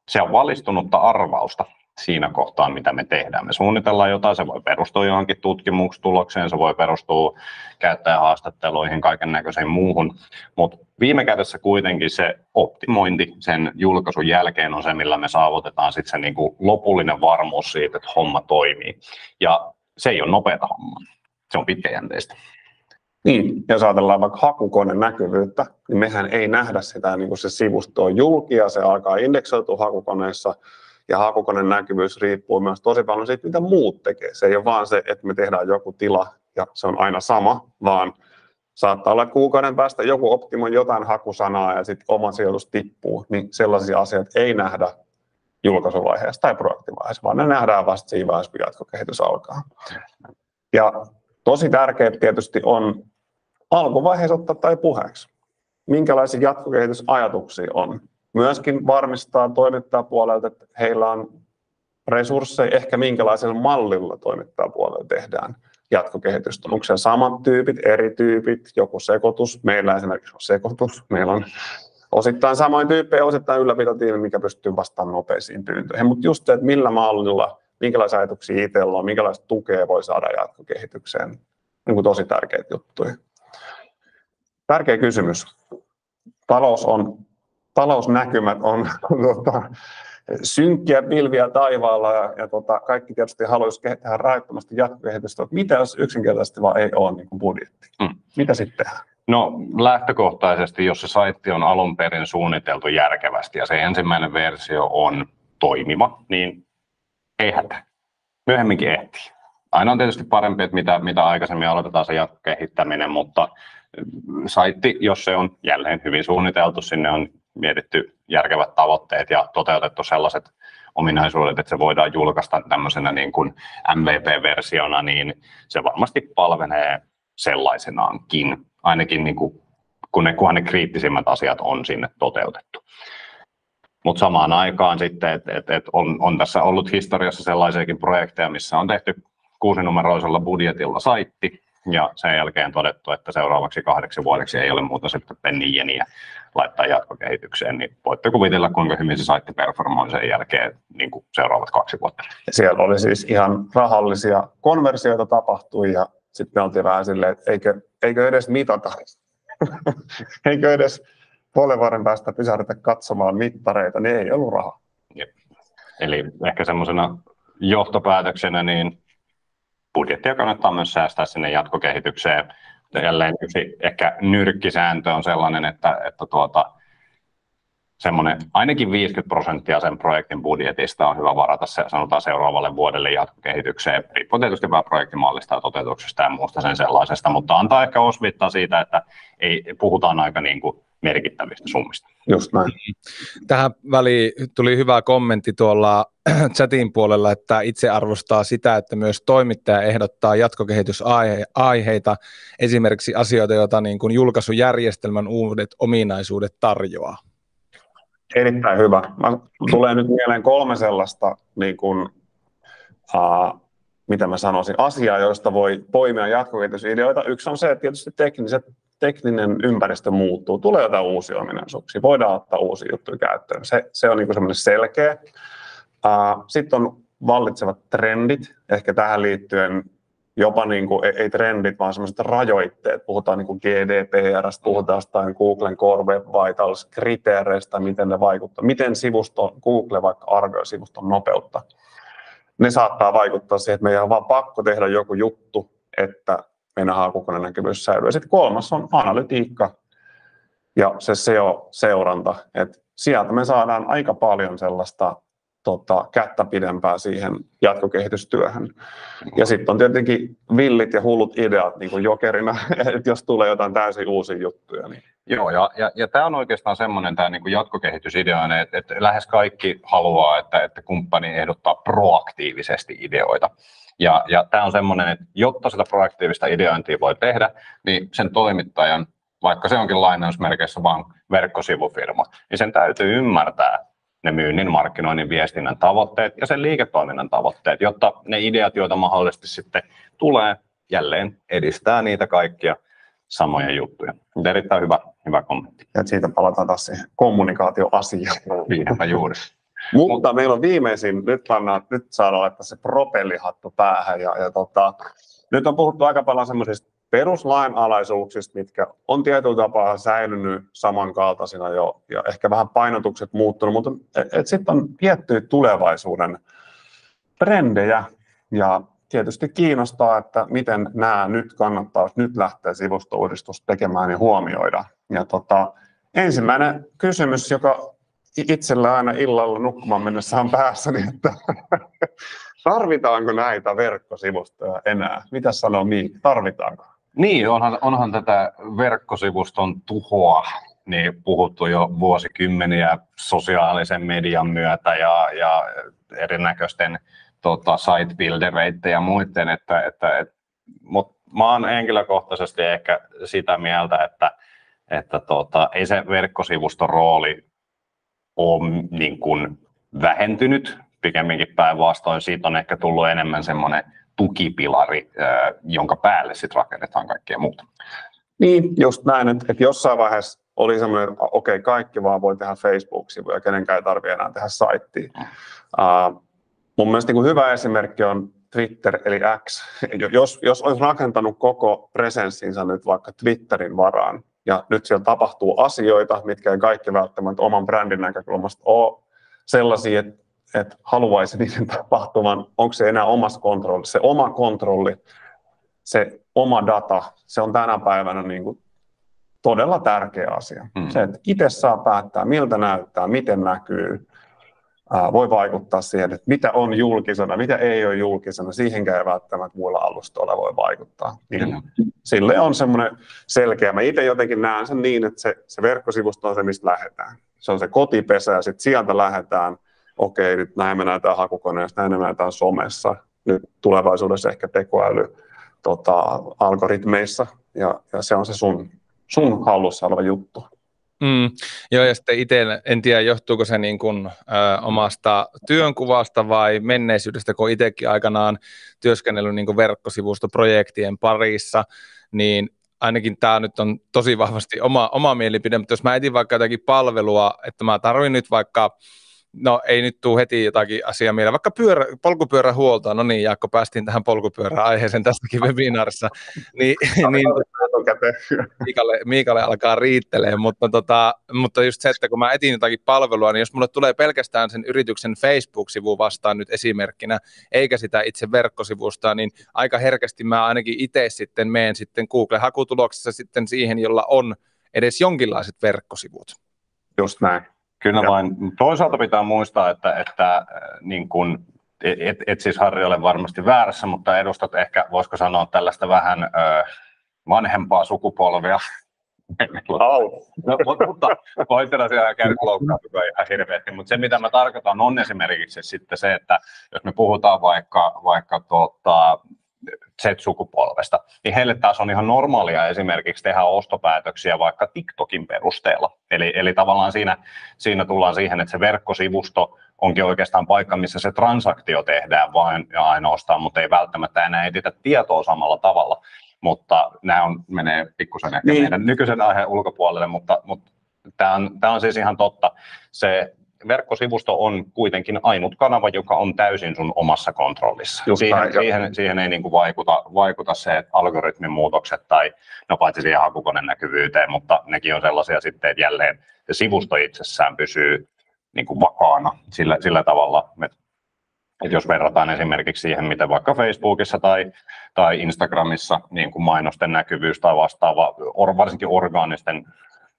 se on valistunutta arvausta siinä kohtaa, mitä me tehdään. Me suunnitellaan jotain, se voi perustua johonkin tutkimustulokseen, se voi perustua käyttäjähaastatteluihin, kaiken näköiseen muuhun, mutta viime kädessä kuitenkin se optimointi sen julkaisun jälkeen on se, millä me saavutetaan sitten se niinku lopullinen varmuus siitä, että homma toimii. Ja se ei ole nopeata hommaa, se on pitkäjänteistä. Niin, jos ajatellaan vaikka hakukoneen näkyvyyttä, niin mehän ei nähdä sitä, niin kuin se sivusto on julki ja se alkaa indeksoitua hakukoneessa, ja hakukoneen näkyvyys riippuu myös tosi paljon siitä, mitä muut tekee. Se ei ole vaan se, että me tehdään joku tila ja se on aina sama, vaan saattaa olla, että kuukauden päästä joku optimoi jotain hakusanaa ja sitten oma sijoitus tippuu, niin sellaisia asioita ei nähdä julkaisuvaiheessa tai projektivaiheessa, vaan ne nähdään vasta siinä vaiheessa, kun jatkokehitys alkaa. Ja tosi tärkeää tietysti on alkuvaiheessa ottaa tai puheeksi. Minkälaisia jatkokehitysajatuksia on? Myöskin varmistaa toimittajapuolelta, että heillä on resursseja, ehkä minkälaisella mallilla toimittajapuolella tehdään jatkokehitystä. Onko se samat tyypit, eri tyypit, joku sekoitus? Meillä esimerkiksi on sekoitus. Meillä on osittain samoin tyyppejä, osittain ylläpitotiimi, mikä pystyy vastaamaan nopeisiin pyyntöihin. Mutta just se, että millä mallilla, minkälaisia ajatuksia itsellä on, minkälaista tukea voi saada jatkokehitykseen, niin kuin tosi tärkeitä juttuja. Tärkeä kysymys. Talous on talousnäkymät on tota, synkkiä pilviä taivaalla ja, ja tota, kaikki tietysti haluaisi tehdä rajoittomasti jatkokehitystä, mutta mitä jos yksinkertaisesti vaan ei ole niin budjetti? Mm. Mitä sitten? No lähtökohtaisesti, jos se saitti on alun perin suunniteltu järkevästi ja se ensimmäinen versio on toimiva, niin ei hätä. Myöhemminkin ehtii. aina on tietysti parempi, että mitä, mitä aikaisemmin aloitetaan se jatkokehittäminen, mutta saitti, jos se on jälleen hyvin suunniteltu, sinne on mietitty järkevät tavoitteet ja toteutettu sellaiset ominaisuudet, että se voidaan julkaista tämmöisenä niin kuin MVP-versiona, niin se varmasti palvelee sellaisenaankin, ainakin niin kuin, kun, ne, kunhan ne kriittisimmät asiat on sinne toteutettu. Mutta samaan aikaan sitten, että et, et on, on tässä ollut historiassa sellaisiakin projekteja, missä on tehty kuusinumeroisella budjetilla saitti, ja sen jälkeen todettu, että seuraavaksi kahdeksi vuodeksi ei ole muuta sitten pennieniä laittaa jatkokehitykseen, niin voitte kuvitella, kuinka hyvin se saitti performoi sen jälkeen niin kuin seuraavat kaksi vuotta. Siellä oli siis ihan rahallisia konversioita tapahtui ja sitten me oltiin vähän silleen, että eikö, eikö edes mitata, <laughs> eikö edes puolen päästä pysähdytä katsomaan mittareita, niin ei ollut rahaa. Jep. Eli ehkä semmoisena johtopäätöksenä, niin budjettia kannattaa myös säästää sinne jatkokehitykseen. Jälleen yksi ehkä nyrkkisääntö on sellainen, että, että tuota, semmoinen ainakin 50 prosenttia sen projektin budjetista on hyvä varata se, sanotaan seuraavalle vuodelle jatkokehitykseen, riippuu tietysti vähän projektimallista ja toteutuksesta ja muusta sen sellaisesta, mutta antaa ehkä osvittaa siitä, että ei, puhutaan aika niin kuin merkittävistä summista. Just näin. Tähän väliin tuli hyvä kommentti tuolla <clears throat> chatin puolella, että itse arvostaa sitä, että myös toimittaja ehdottaa jatkokehitysaiheita, esimerkiksi asioita, joita niin kuin julkaisujärjestelmän uudet ominaisuudet tarjoaa. Erittäin hyvä. Mä tulee nyt mieleen kolme sellaista, niin kuin, uh, mitä mä sanoisin, asiaa, joista voi poimia jatkokehitysideoita. Yksi on se, että tietysti tekniset, tekninen ympäristö muuttuu, tulee jotain uusia ominaisuuksia, voidaan ottaa uusia juttuja käyttöön. Se, se on niin semmoinen selkeä. Uh, Sitten on vallitsevat trendit, ehkä tähän liittyen jopa niin kuin, ei, ei trendit, vaan sellaiset rajoitteet. Puhutaan niin kuin GDPR, puhutaan jostain Googlen Core Web Vitals kriteereistä, miten ne vaikuttavat. Miten sivusto, Google vaikka arvioi sivuston nopeutta. Ne saattaa vaikuttaa siihen, että meidän on vaan pakko tehdä joku juttu, että meidän haakukoneen näkyvyys säilyy. Sitten kolmas on analytiikka ja se SEO-seuranta. että sieltä me saadaan aika paljon sellaista tota, kättä pidempää siihen jatkokehitystyöhön. Ja sitten on tietenkin villit ja hullut ideat niin kuin jokerina, <laughs> että jos tulee jotain täysin uusia juttuja. Niin. Joo, ja, ja, ja tämä on oikeastaan semmoinen tämä niin jatkokehitysidea, että, että lähes kaikki haluaa, että, että kumppani ehdottaa proaktiivisesti ideoita. Ja, ja tämä on semmoinen, että jotta sitä proaktiivista ideointia voi tehdä, niin sen toimittajan, vaikka se onkin lainausmerkeissä vain verkkosivufirma, niin sen täytyy ymmärtää, ne myynnin, markkinoinnin, viestinnän tavoitteet ja sen liiketoiminnan tavoitteet, jotta ne ideat, joita mahdollisesti sitten tulee, jälleen edistää niitä kaikkia samoja juttuja. Mutta erittäin hyvä, hyvä kommentti. Ja siitä palataan taas siihen kommunikaatioasiaan. Niinpä juuri. Mutta meillä on viimeisin, nyt, pannaan, nyt saadaan laittaa se propellihattu päähän. Ja, ja tota, nyt on puhuttu aika paljon semmoisista peruslainalaisuuksista, mitkä on tietyllä tapaa säilynyt samankaltaisina jo, ja ehkä vähän painotukset muuttunut, mutta sitten on tiettyjä tulevaisuuden trendejä, ja tietysti kiinnostaa, että miten nämä nyt kannattaa, jos nyt lähtee sivustouudistus tekemään ja huomioida. Ja tota, ensimmäinen kysymys, joka itsellä aina illalla nukkumaan mennessä on päässäni, niin että <laughs> tarvitaanko näitä verkkosivustoja enää? Mitä sanoo Miikki, tarvitaanko? Niin, onhan, onhan tätä verkkosivuston tuhoa niin puhuttu jo vuosikymmeniä sosiaalisen median myötä ja, ja erinäköisten tota, site ja muiden, että, että et, mut mä oon henkilökohtaisesti ehkä sitä mieltä, että, että tota, ei se verkkosivuston rooli ole niin kuin vähentynyt, pikemminkin päinvastoin siitä on ehkä tullut enemmän semmoinen tukipilari, jonka päälle sitten rakennetaan kaikkea muuta. Niin, just näin, että, että jossain vaiheessa oli semmoinen, että okei, okay, kaikki vaan voi tehdä Facebook-sivuja, kenenkään ei tarvitse enää tehdä saittia. Mm. Uh, mun mielestä niin hyvä esimerkki on Twitter eli X. Jos, jos olisi rakentanut koko presenssinsä nyt vaikka Twitterin varaan, ja nyt siellä tapahtuu asioita, mitkä ei kaikki välttämättä oman brändin näkökulmasta ole sellaisia, että että haluaisi niiden <laughs> tapahtuvan, onko se enää omassa kontrollissa. Se oma kontrolli, se oma data, se on tänä päivänä niin kuin todella tärkeä asia. Mm. Se, että itse saa päättää, miltä näyttää, miten näkyy. Voi vaikuttaa siihen, että mitä on julkisena, mitä ei ole julkisena, siihenkään ei välttämättä muilla alustoilla voi vaikuttaa. Niin sille on semmoinen selkeä. Mä itse jotenkin näen sen niin, että se, se verkkosivusto on se, mistä lähdetään. Se on se kotipesä ja sitten sieltä lähdetään, okei, nyt näin me näytetään hakukoneessa, näin me näytetään somessa, nyt tulevaisuudessa ehkä tekoäly tota, algoritmeissa, ja, ja se on se sun, sun hallussa oleva juttu. Mm, joo, ja sitten itse en tiedä, johtuuko se niin kuin, ö, omasta työnkuvasta vai menneisyydestä, kun itsekin aikanaan työskennellyt niin verkkosivustoprojektien parissa, niin ainakin tämä nyt on tosi vahvasti oma, oma mielipide, mutta jos mä etin vaikka jotakin palvelua, että mä tarvin nyt vaikka no ei nyt tule heti jotakin asiaa mieleen, vaikka pyörä, polkupyörähuoltoa, no niin Jaakko, päästiin tähän polkupyöräaiheeseen tästäkin <laughs> webinaarissa, niin, niin Miikalle, Miikalle alkaa riittelee, mutta, tota, mutta just se, että kun mä etin jotakin palvelua, niin jos mulle tulee pelkästään sen yrityksen Facebook-sivu vastaan nyt esimerkkinä, eikä sitä itse verkkosivusta, niin aika herkästi mä ainakin itse sitten meen sitten Google-hakutuloksessa sitten siihen, jolla on edes jonkinlaiset verkkosivut. Just näin. Kyllä ja. vain. Toisaalta pitää muistaa, että, että äh, niin kun, et, et siis Harri ole varmasti väärässä, mutta edustat ehkä, voisiko sanoa, tällaista vähän ö, vanhempaa sukupolvea. no, mutta, mutta pointtina siellä käy loukkaantua ihan hirveästi, mutta se mitä mä tarkoitan on esimerkiksi sitten se, että jos me puhutaan vaikka, vaikka tuota, Z-sukupolvesta, niin heille taas on ihan normaalia esimerkiksi tehdä ostopäätöksiä vaikka TikTokin perusteella. Eli, eli tavallaan siinä, siinä tullaan siihen, että se verkkosivusto onkin oikeastaan paikka, missä se transaktio tehdään vain ja ainoastaan, mutta ei välttämättä enää etitä tietoa samalla tavalla. Mutta nämä on, menee pikkusen ehkä niin. meidän nykyisen aiheen ulkopuolelle, mutta, mutta tämä on, tämä on siis ihan totta. Se verkkosivusto on kuitenkin ainut kanava, joka on täysin sun omassa kontrollissa. siihen, siihen, siihen ei niin kuin vaikuta, vaikuta se, että algoritmin muutokset tai no paitsi siihen hakukoneen näkyvyyteen, mutta nekin on sellaisia sitten, että jälleen se sivusto itsessään pysyy niin kuin vakaana sillä, sillä tavalla, että että jos verrataan esimerkiksi siihen, miten vaikka Facebookissa tai, tai Instagramissa niin kuin mainosten näkyvyys tai vastaava, varsinkin orgaanisten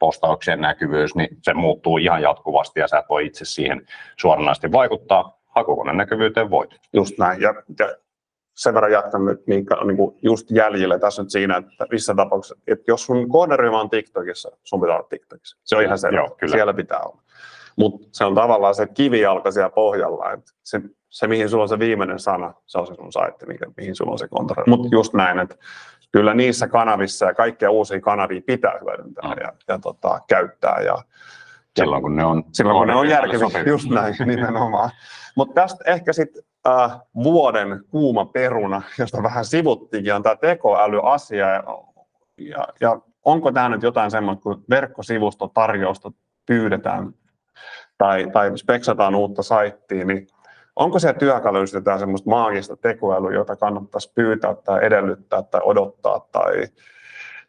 postauksien näkyvyys, niin se muuttuu ihan jatkuvasti ja sä et voi itse siihen suoranaisesti vaikuttaa. Hakukoneen näkyvyyteen voit. Just näin. Ja, ja sen verran jatkan Miikka, on niin just jäljellä tässä nyt siinä, että missä tapauksessa, että jos sun kohderyhmä on TikTokissa, sun pitää olla TikTokissa. Se on ihan selvä. Joo, kyllä. Siellä pitää olla. Mutta se on tavallaan se kivijalka siellä pohjalla, että se, se, mihin sulla on se viimeinen sana, se on se sun saitti, mihin, mihin sulla on se kontrolli. Mutta just näin, että kyllä niissä kanavissa ja kaikkia uusia kanavia pitää hyödyntää mm. ja, ja tota, käyttää. Ja, silloin kun ne on, silloin, kun ne on järkeviä, <laughs> just näin nimenomaan. Mutta tästä ehkä sitten äh, vuoden kuuma peruna, josta vähän sivuttiinkin, on tämä tekoälyasia. Ja, ja, ja onko tämä nyt jotain semmoista, kun verkkosivustotarjousta pyydetään tai, tai speksataan uutta saittia, niin Onko se työkaluissa jotain semmoista maagista tekoälyä, jota kannattaisi pyytää tai edellyttää tai odottaa, tai,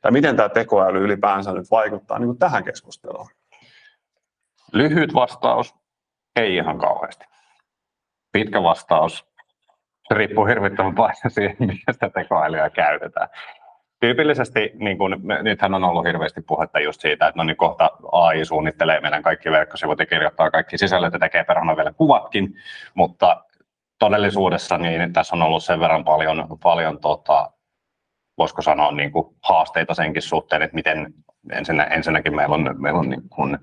tai miten tämä tekoäly ylipäänsä nyt vaikuttaa niin kuin tähän keskusteluun? Lyhyt vastaus, ei ihan kauheasti. Pitkä vastaus, se riippuu hirvittävän paljon <laughs> siihen, mistä sitä tekoälyä käytetään tyypillisesti, niin kun, nythän on ollut hirveästi puhetta just siitä, että no niin kohta AI suunnittelee meidän kaikki verkkosivut ja kirjoittaa kaikki sisällöt ja tekee perhana vielä kuvatkin, mutta todellisuudessa niin tässä on ollut sen verran paljon, paljon tota, voisiko sanoa niin kuin haasteita senkin suhteen, että miten ensinnä, ensinnäkin meillä on, meillä on niin kuin,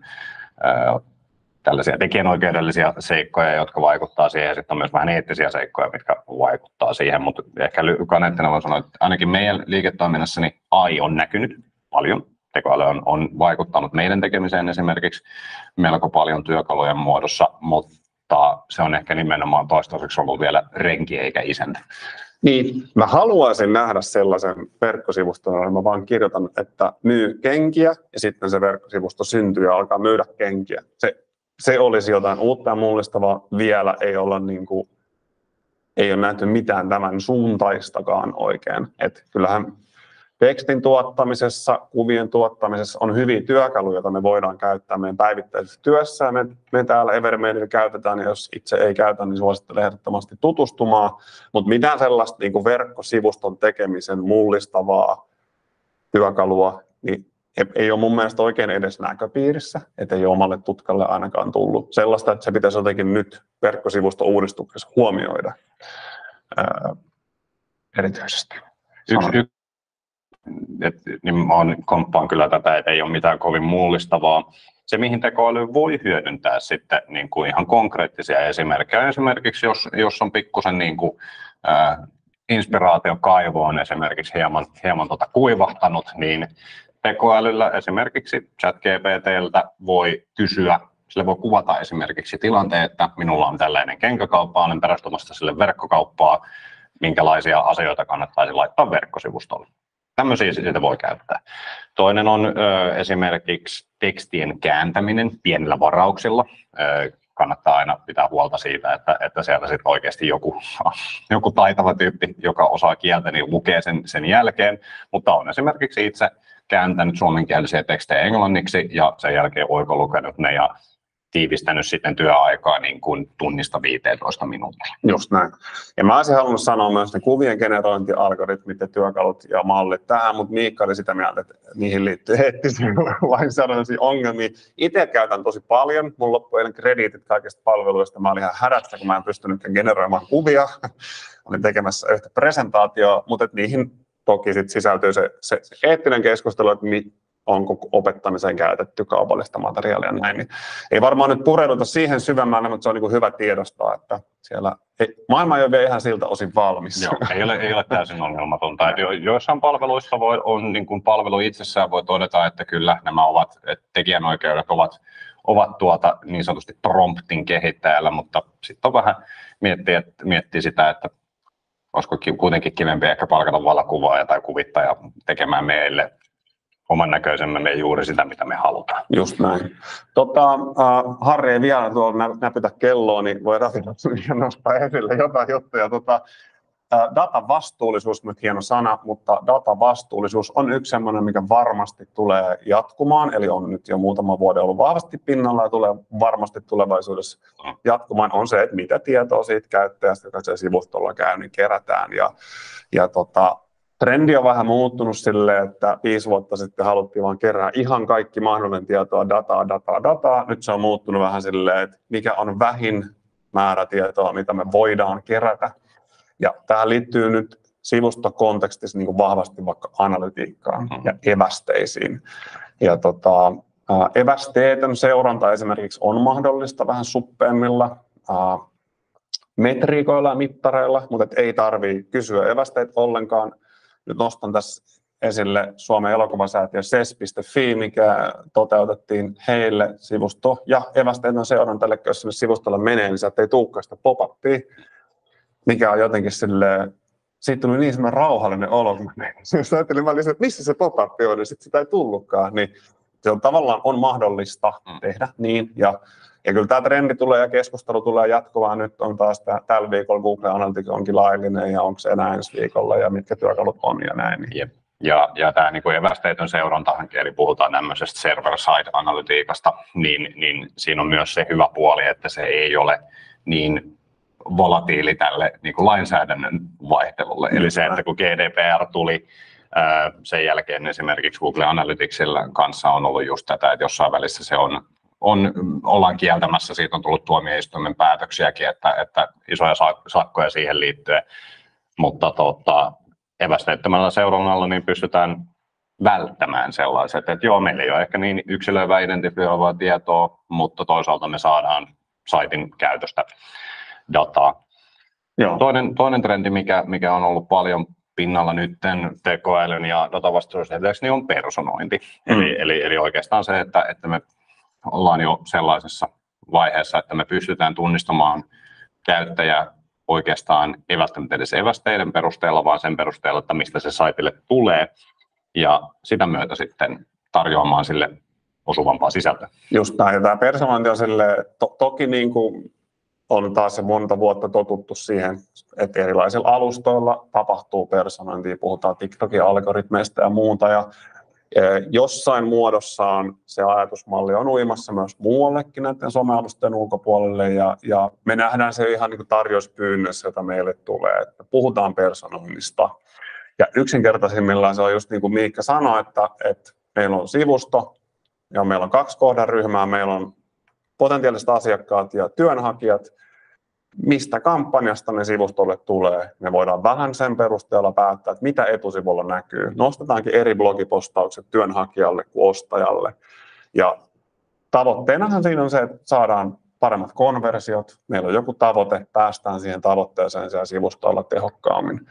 tällaisia tekijänoikeudellisia seikkoja, jotka vaikuttaa siihen, ja sitten on myös vähän eettisiä seikkoja, mitkä vaikuttaa siihen, mutta ehkä kaneettina voin sanoa, että ainakin meidän liiketoiminnassa niin AI on näkynyt paljon. Tekoäly on, on vaikuttanut meidän tekemiseen esimerkiksi melko paljon työkalujen muodossa, mutta se on ehkä nimenomaan toistaiseksi ollut vielä renki eikä isäntä. Niin, mä haluaisin nähdä sellaisen verkkosivuston, jolla mä vaan kirjoitan, että myy kenkiä ja sitten se verkkosivusto syntyy ja alkaa myydä kenkiä. Se se olisi jotain uutta ja mullistavaa. Vielä ei olla niin kuin, ei ole nähty mitään tämän suuntaistakaan oikein. Et kyllähän tekstin tuottamisessa, kuvien tuottamisessa on hyviä työkaluja, joita me voidaan käyttää meidän päivittäisessä työssä. Me, me täällä Evermaililla käytetään, ja jos itse ei käytä, niin suosittelen ehdottomasti tutustumaan. Mutta mitään sellaista niin kuin verkkosivuston tekemisen mullistavaa työkalua, niin ei ole mun mielestä oikein edes näköpiirissä, että ei ole omalle tutkalle ainakaan tullut sellaista, että se pitäisi jotenkin nyt verkkosivusto uudistuksessa huomioida ää, erityisesti. Yksi, yksi et, niin mä komppaan kyllä tätä, että ei ole mitään kovin mullistavaa. Se, mihin tekoäly voi hyödyntää sitten niin kuin ihan konkreettisia esimerkkejä, esimerkiksi jos, jos on pikkusen niin kuin, äh, inspiraatiokaivo on esimerkiksi hieman, hieman tota kuivahtanut, niin tekoälyllä esimerkiksi ChatGPTltä voi kysyä, sille voi kuvata esimerkiksi tilanteen, että minulla on tällainen kenkäkauppa, olen perustumassa sille verkkokauppaa, minkälaisia asioita kannattaisi laittaa verkkosivustolle. Tämmöisiä sitä voi käyttää. Toinen on ö, esimerkiksi tekstien kääntäminen pienillä varauksilla. Ö, kannattaa aina pitää huolta siitä, että, että siellä sitten oikeasti joku, <laughs> joku taitava tyyppi, joka osaa kieltä, niin lukee sen, sen jälkeen. Mutta on esimerkiksi itse kääntänyt suomenkielisiä tekstejä englanniksi ja sen jälkeen oikolukenut ne ja tiivistänyt sitten työaikaa niin kuin tunnista 15 minuuttia. Just näin. Ja mä olisin halunnut sanoa myös ne kuvien generointialgoritmit ja työkalut ja mallit tähän, mutta Miikka oli sitä mieltä, että niihin liittyy eettisiä lainsäädännöllisiä ongelmia. Itse käytän tosi paljon. Mun loppui eilen krediitit kaikista palveluista. Mä olin ihan hädässä, kun mä en pystynyt generoimaan kuvia. <laughs> olin tekemässä yhtä presentaatioa, mutta niihin toki sit sisältyy se, se, se eettinen keskustelu, että mi, onko opettamiseen käytetty kaupallista materiaalia näin. Niin ei varmaan nyt pureuduta siihen syvemmälle, mutta se on niin kuin hyvä tiedostaa, että siellä ei, maailma ei ole vielä ihan siltä osin valmis. Joo, ei ole, ei ole täysin ongelmatonta. Jo, joissain palveluissa voi, on niin kuin palvelu itsessään voi todeta, että kyllä nämä ovat, että tekijänoikeudet ovat, ovat tuota niin sanotusti promptin kehittäjällä, mutta sitten on vähän miettiä, miettiä sitä, että olisiko kuitenkin kivempi ehkä palkata valokuvaaja tai kuvittaja tekemään meille oman näköisemme juuri sitä, mitä me halutaan. Just näin. Tota, uh, Harri ei vielä tuolla näpytä kelloa, niin voi rafinnoida nostaa esille jotain juttuja. Tota, uh, datavastuullisuus nyt hieno sana, mutta datavastuullisuus on yksi sellainen, mikä varmasti tulee jatkumaan, eli on nyt jo muutama vuoden ollut vahvasti pinnalla ja tulee varmasti tulevaisuudessa jatkumaan, on se, että mitä tietoa siitä käyttäjästä, joka se sivustolla käy, niin kerätään. Ja, ja tota, trendi on vähän muuttunut sille, että viisi vuotta sitten haluttiin vain kerää ihan kaikki mahdollinen tietoa, dataa, dataa, dataa. Nyt se on muuttunut vähän silleen, että mikä on vähin määrä tietoa, mitä me voidaan kerätä. Ja tähän liittyy nyt sivustokontekstissa niin kuin vahvasti vaikka analytiikkaan mm-hmm. ja evästeisiin. Ja tota, evästeetön seuranta esimerkiksi on mahdollista vähän suppeemmilla metriikoilla ja mittareilla, mutta ei tarvitse kysyä evästeet ollenkaan nyt nostan tässä esille Suomen elokuvasäätiö ses.fi, mikä toteutettiin heille sivusto ja evästeetön seurantalle, jos sinne sivustolle menee, niin sieltä ei tulekaan sitä pop mikä on jotenkin sille siitä tuli niin semmoinen rauhallinen olo, kun mä Jos ajattelin, mä että missä se pop on, niin sitten sitä ei tullutkaan. Niin se on tavallaan on mahdollista mm. tehdä niin. Ja, ja kyllä tämä trendi tulee ja keskustelu tulee jatkuvaa. Nyt on taas tää, tällä viikolla Google Analytics onkin laillinen ja onko se enää ensi viikolla ja mitkä työkalut on ja näin. Niin. Ja, ja tämä niin evästeetön seuranta, eli puhutaan tämmöisestä server-side-analytiikasta, niin, niin siinä on myös se hyvä puoli, että se ei ole niin volatiili tälle niin kuin lainsäädännön vaihtelulle. Eli se, että kun GDPR tuli, sen jälkeen esimerkiksi Google Analyticsilla kanssa on ollut just tätä, että jossain välissä se on, on ollaan kieltämässä, siitä on tullut tuomioistuimen päätöksiäkin, että, että isoja sakkoja siihen liittyen, mutta tota, evästeettömällä seurannalla niin pystytään välttämään sellaiset, että joo, meillä ei ole ehkä niin yksilöivää identifioivaa tietoa, mutta toisaalta me saadaan saitin käytöstä dataa. Joo. Toinen, toinen trendi, mikä, mikä on ollut paljon pinnalla nyt tekoälyn ja datavastuullisuuden niin on personointi. Mm. Eli, eli, eli oikeastaan se, että, että me ollaan jo sellaisessa vaiheessa, että me pystytään tunnistamaan käyttäjä oikeastaan ei välttämättä edes evästeiden perusteella, vaan sen perusteella, että mistä se saitille tulee, ja sitä myötä sitten tarjoamaan sille osuvampaa sisältöä. Just näin, tämä personointi on sille, to, toki niin kuin on taas se monta vuotta totuttu siihen, että erilaisilla alustoilla tapahtuu personointia, puhutaan TikTokin algoritmeista ja muuta, ja jossain muodossaan se ajatusmalli on uimassa myös muuallekin näiden somealustojen ulkopuolelle, ja, ja me nähdään se ihan niin tarjouspyynnössä, jota meille tulee, että puhutaan personoinnista. Ja yksinkertaisimmillaan se on just niin kuin Miikka sanoi, että, että meillä on sivusto ja meillä on kaksi kohderyhmää. Meillä on potentiaaliset asiakkaat ja työnhakijat, mistä kampanjasta ne sivustolle tulee. Me voidaan vähän sen perusteella päättää, että mitä etusivulla näkyy. Nostetaankin eri blogipostaukset työnhakijalle kuin ostajalle. Ja tavoitteenahan siinä on se, että saadaan paremmat konversiot, meillä on joku tavoite, päästään siihen tavoitteeseen siellä sivustolla tehokkaammin.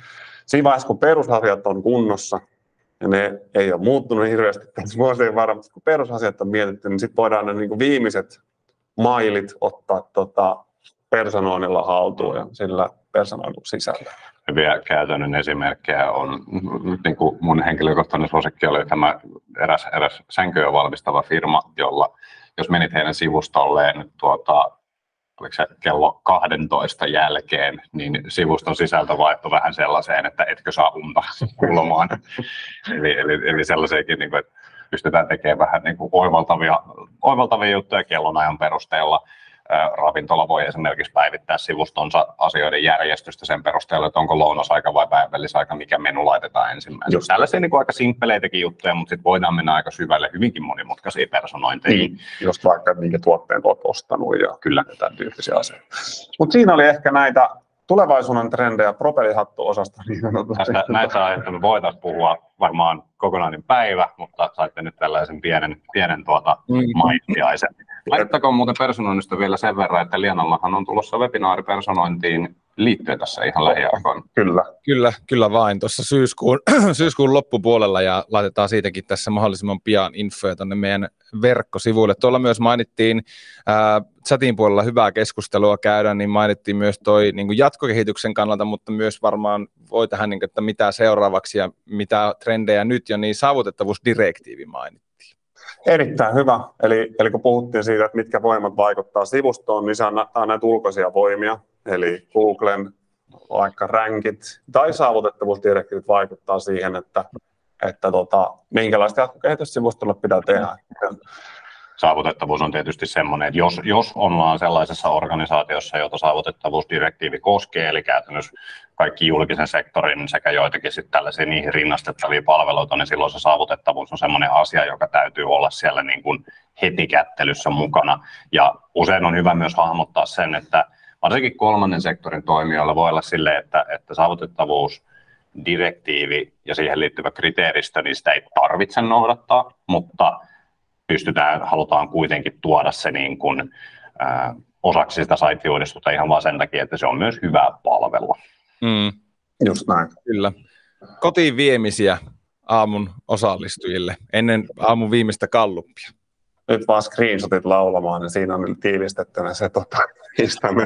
Siinä vaiheessa, kun perusasiat on kunnossa, ja ne ei ole muuttunut hirveästi tässä vuosien varrella, mutta kun perusasiat on mietitty, niin sitten voidaan ne niin viimeiset mailit ottaa tota, personoinnilla haltuun ja sillä personoinnilla sisällä. Hyviä käytännön esimerkkejä on, niin kuin mun henkilökohtainen suosikki oli tämä eräs, eräs sänkyä valmistava firma, jolla jos menit heidän sivustolleen tuota, oliko se kello 12 jälkeen, niin sivuston sisältö vaihtui vähän sellaiseen, että etkö saa unta kulmaan. <laughs> eli, eli, eli sellaisiakin, niin kuin, että pystytään tekemään vähän niin kuin oivaltavia, oivaltavia juttuja kellonajan perusteella ravintola voi esimerkiksi päivittää sivustonsa asioiden järjestystä sen perusteella, että onko lounasaika vai päivällisaika, mikä menu laitetaan ensimmäisenä. Just. Tällaisia niin kuin aika simppeleitäkin juttuja, mutta sitten voidaan mennä aika syvälle hyvinkin monimutkaisiin personointeihin. Niin, just vaikka minkä tuotteen olet ostanut ja Kyllä. tämän tyyppisiä asioita. Mutta siinä oli ehkä näitä tulevaisuuden trendejä propellihattu-osasta. Niin Tästä, näitä aiheista me voitaisiin puhua varmaan kokonainen päivä, mutta saitte nyt tällaisen pienen, pienen tuota mm. maittiaisen. Laittakoon muuten personoinnista vielä sen verran, että Lianallahan on tulossa webinaaripersonointiin liittyen tässä ihan lähiaikoina. Kyllä. Kyllä, kyllä vain tuossa syyskuun, <clears throat> syyskuun loppupuolella ja laitetaan siitäkin tässä mahdollisimman pian infoja tuonne meidän verkkosivuille. Tuolla myös mainittiin ää, chatin puolella hyvää keskustelua käydä, niin mainittiin myös toi niin jatkokehityksen kannalta, mutta myös varmaan voi tähän, niin kuin, että mitä seuraavaksi ja mitä trendejä nyt jo, niin saavutettavuusdirektiivi mainittiin. Erittäin hyvä. Eli, eli kun puhuttiin siitä, että mitkä voimat vaikuttaa sivustoon, niin se on, on näitä ulkoisia voimia. Eli Googlen vaikka rankit tai saavutettavuusdirektiivit vaikuttaa siihen, että, että tota, minkälaista jatkokehityssivustolle pitää tehdä saavutettavuus on tietysti semmoinen, että jos, jos ollaan sellaisessa organisaatiossa, jota saavutettavuusdirektiivi koskee, eli käytännössä kaikki julkisen sektorin sekä joitakin sitten tällaisia niihin rinnastettavia palveluita, niin silloin se saavutettavuus on semmoinen asia, joka täytyy olla siellä niin kuin heti kättelyssä mukana. Ja usein on hyvä myös hahmottaa sen, että varsinkin kolmannen sektorin toimijoilla voi olla sille, että, että saavutettavuus direktiivi ja siihen liittyvä kriteeristö, niin sitä ei tarvitse noudattaa, mutta pystytään, halutaan kuitenkin tuoda se niin kuin, ää, osaksi sitä saittiuudistusta ihan vaan sen takia, että se on myös hyvää palvelua. Mm. Just näin. Kyllä. Kotiin viemisiä aamun osallistujille ennen aamun viimeistä kalluppia. Nyt vaan screenshotit laulamaan, niin siinä on tiivistettynä se, tota, mistä, me,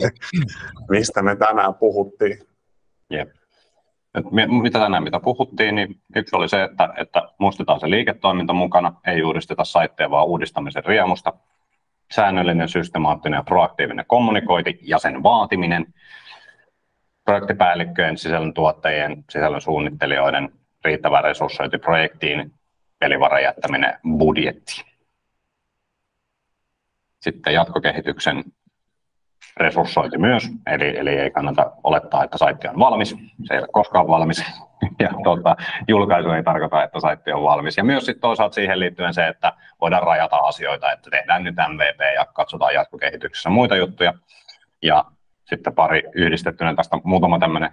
mistä me tänään puhuttiin. Jep. Et mitä tänään mitä puhuttiin, niin yksi oli se, että, että muistetaan se liiketoiminta mukana, ei uudisteta saitteja, vaan uudistamisen riemusta. Säännöllinen, systemaattinen ja proaktiivinen kommunikointi ja sen vaatiminen. Projektipäällikköjen, sisällön tuottajien, sisällön suunnittelijoiden riittävä resurssointi projektiin, pelivaran jättäminen budjettiin. Sitten jatkokehityksen resurssointi myös, eli, eli ei kannata olettaa, että saitti on valmis. Se ei ole koskaan valmis. <laughs> Ja tuota, julkaisu ei tarkoita, että saitti on valmis. Ja myös sitten toisaalta siihen liittyen se, että voidaan rajata asioita, että tehdään nyt MVP ja katsotaan jatkokehityksessä muita juttuja. Ja sitten pari yhdistettynä tästä muutama tämmöinen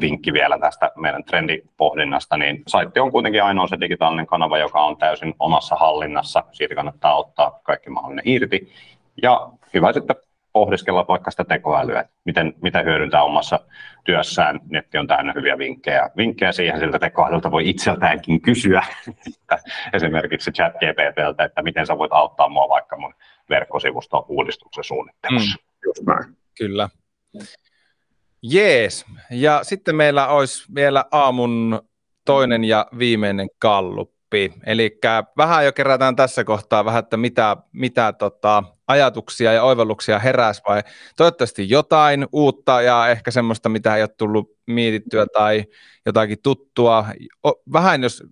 vinkki vielä tästä meidän trendipohdinnasta, niin saitti on kuitenkin ainoa se digitaalinen kanava, joka on täysin omassa hallinnassa. Siitä kannattaa ottaa kaikki mahdollinen irti. Ja hyvä sitten pohdiskella vaikka sitä tekoälyä, miten, mitä hyödyntää omassa työssään. Netti on täynnä hyviä vinkkejä. Vinkkejä siihen siltä tekoälyltä voi itseltäänkin kysyä esimerkiksi chat GPTltä, että miten sä voit auttaa mua vaikka mun verkkosivuston uudistuksen suunnittelussa. Mm. Just näin. Kyllä. Jees. Ja sitten meillä olisi vielä aamun toinen ja viimeinen kallup oppii. Eli vähän jo kerätään tässä kohtaa vähän, että mitä, mitä tota, ajatuksia ja oivalluksia heräs vai toivottavasti jotain uutta ja ehkä semmoista, mitä ei ole tullut mietittyä tai jotakin tuttua. Vähän jos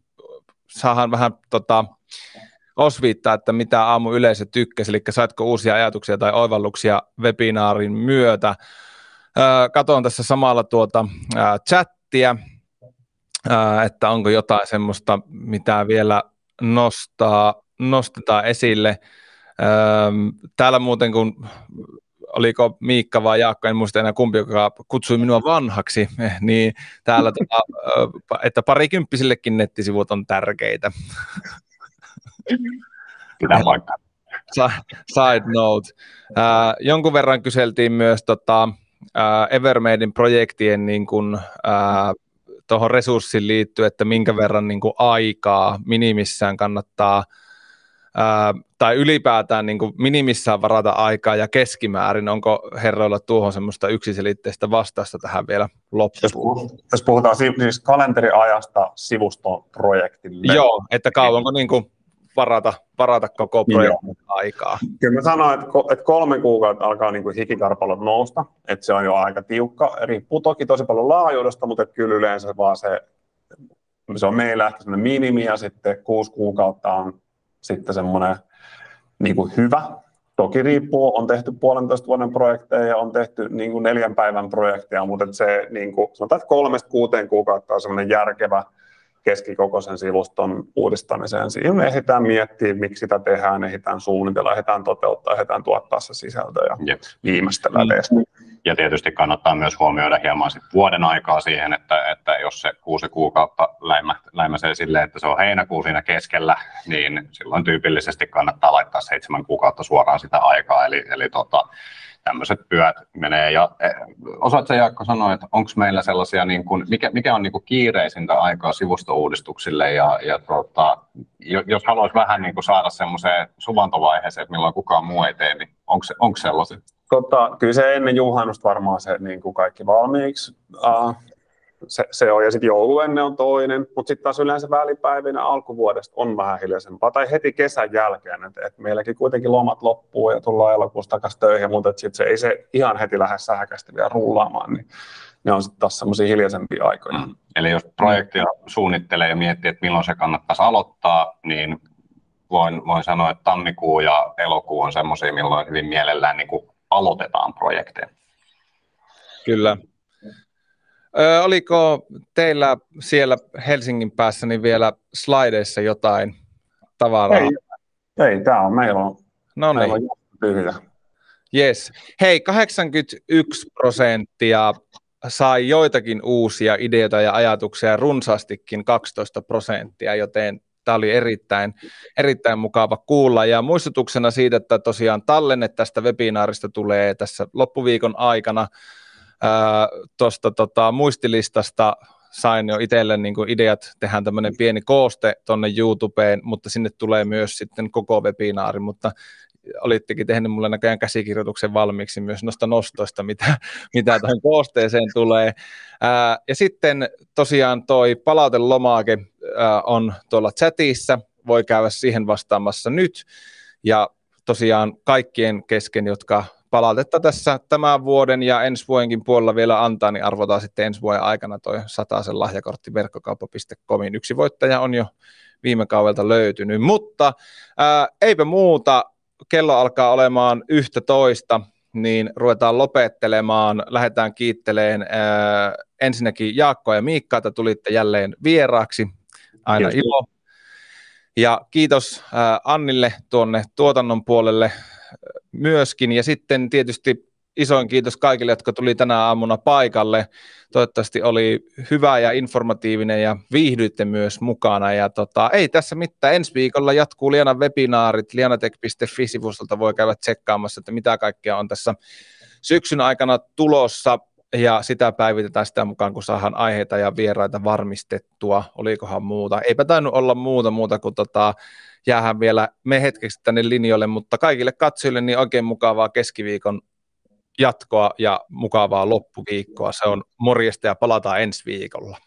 saadaan vähän tota, osviittaa, että mitä aamu yleisö tykkäsi, eli saitko uusia ajatuksia tai oivalluksia webinaarin myötä. Katon tässä samalla tuota chattia, että onko jotain semmoista, mitä vielä nostaa, nostetaan esille. Täällä muuten kun oliko Miikka vai Jaakko, en muista enää kumpi, joka kutsui minua vanhaksi, <laughs> niin täällä, tota, että parikymppisillekin nettisivut on tärkeitä. Pitää vaikka. Side note. Äh, jonkun verran kyseltiin myös tota, äh, Evermadein projektien niin kuin, äh, tuohon resurssiin liittyen, että minkä verran niin kuin aikaa minimissään kannattaa ää, tai ylipäätään niin kuin minimissään varata aikaa ja keskimäärin, onko herroilla tuohon semmoista yksiselitteistä vastausta tähän vielä loppuun? Jos, jos puhutaan siis kalenteriajasta sivustoprojektille. Joo, että kauanko niin kuin varata, varata koko projektin aikaa. Kyllä mä sanoin, että kolme kuukautta alkaa niin kuin hikikarpalot nousta, että se on jo aika tiukka. Riippuu toki tosi paljon laajuudesta, mutta kyllä yleensä vaan se, se on meillä ehkä semmoinen minimi ja sitten kuusi kuukautta on sitten semmoinen niin kuin hyvä. Toki riippuu, on tehty puolentoista vuoden projekteja ja on tehty niin kuin neljän päivän projekteja, mutta se niin kuin, sanotaan, että kolmesta kuuteen kuukautta on semmoinen järkevä keskikokoisen sivuston uudistamiseen. Siinä ehditään miettiä, miksi sitä tehdään, ehditään suunnitella, ehditään toteuttaa, ehditään tuottaa se sisältö ja Jep. viimeistellä mm. Ja tietysti kannattaa myös huomioida hieman sit vuoden aikaa siihen, että, että jos se kuusi kuukautta läimä, läimäsee silleen, että se on heinäkuu siinä keskellä, niin silloin tyypillisesti kannattaa laittaa seitsemän kuukautta suoraan sitä aikaa. Eli, eli tota, tämmöiset pyöt menee. Ja eh, osaatko Jaakko sanoa, että onko meillä sellaisia, niin kuin, mikä, mikä on niin kuin kiireisintä aikaa sivustouudistuksille ja, ja tota, jos haluaisi vähän niin kuin saada semmoiseen suvantovaiheeseen, että milloin kukaan muu ei tee, niin onko, onko sellaisia? Tota, kyllä se ennen juhannusta varmaan se niin kuin kaikki valmiiksi. Uh, se, se on, ja sitten joulu ennen on toinen, mutta sitten taas yleensä välipäivinä alkuvuodesta on vähän hiljaisempaa, tai heti kesän jälkeen, että et meilläkin kuitenkin lomat loppuu ja tullaan elokuussa takaisin töihin, mutta sitten se ei se ihan heti lähde sähkästi vielä rullaamaan, niin ne on sitten taas semmoisia hiljaisempia aikoja. Mm. Eli jos projektia suunnittelee ja miettii, että milloin se kannattaisi aloittaa, niin voin, voin sanoa, että tammikuu ja elokuu on semmoisia, milloin hyvin mielellään niin kuin aloitetaan projekteja. Kyllä, Ö, oliko teillä siellä Helsingin päässä niin vielä slideissa jotain tavaraa? Ei, ei tämä on, meillä on, no niin. meillä on. Yes. Hei, 81 prosenttia sai joitakin uusia ideoita ja ajatuksia, runsaastikin 12 prosenttia, joten tämä oli erittäin, erittäin mukava kuulla. Ja muistutuksena siitä, että tosiaan tallenne tästä webinaarista tulee tässä loppuviikon aikana tuosta tota, muistilistasta sain jo itselle niin ideat, tehdään tämmöinen pieni kooste tuonne YouTubeen, mutta sinne tulee myös sitten koko webinaari, mutta olittekin tehnyt mulle näköjään käsikirjoituksen valmiiksi myös noista nostoista, mitä, <laughs> mitä tähän koosteeseen tulee. Ää, ja sitten tosiaan toi palautelomake ää, on tuolla chatissa, voi käydä siihen vastaamassa nyt, ja tosiaan kaikkien kesken, jotka palautetta tässä tämän vuoden ja ensi vuodenkin puolella vielä antaa, niin arvotaan sitten ensi vuoden aikana toi sen lahjakortti verkkokauppa.comin. Yksi voittaja on jo viime kaudelta löytynyt, mutta ää, eipä muuta, kello alkaa olemaan yhtä toista, niin ruvetaan lopettelemaan, lähdetään kiitteleen ää, ensinnäkin Jaakkoa ja Miikka, että tulitte jälleen vieraaksi, aina kiitos. ilo. Ja kiitos Annille tuonne tuotannon puolelle myöskin. Ja sitten tietysti isoin kiitos kaikille, jotka tuli tänä aamuna paikalle. Toivottavasti oli hyvä ja informatiivinen ja viihdyitte myös mukana. Ja tota, ei tässä mitään. Ensi viikolla jatkuu Lianan webinaarit. Lianatech.fi-sivustolta voi käydä tsekkaamassa, että mitä kaikkea on tässä syksyn aikana tulossa. Ja sitä päivitetään sitä mukaan, kun saadaan aiheita ja vieraita varmistettua. Olikohan muuta? Eipä tainnut olla muuta muuta kuin tota, jäähän vielä me hetkeksi tänne linjoille, mutta kaikille katsojille niin oikein mukavaa keskiviikon jatkoa ja mukavaa loppuviikkoa. Se on morjesta ja palataan ensi viikolla.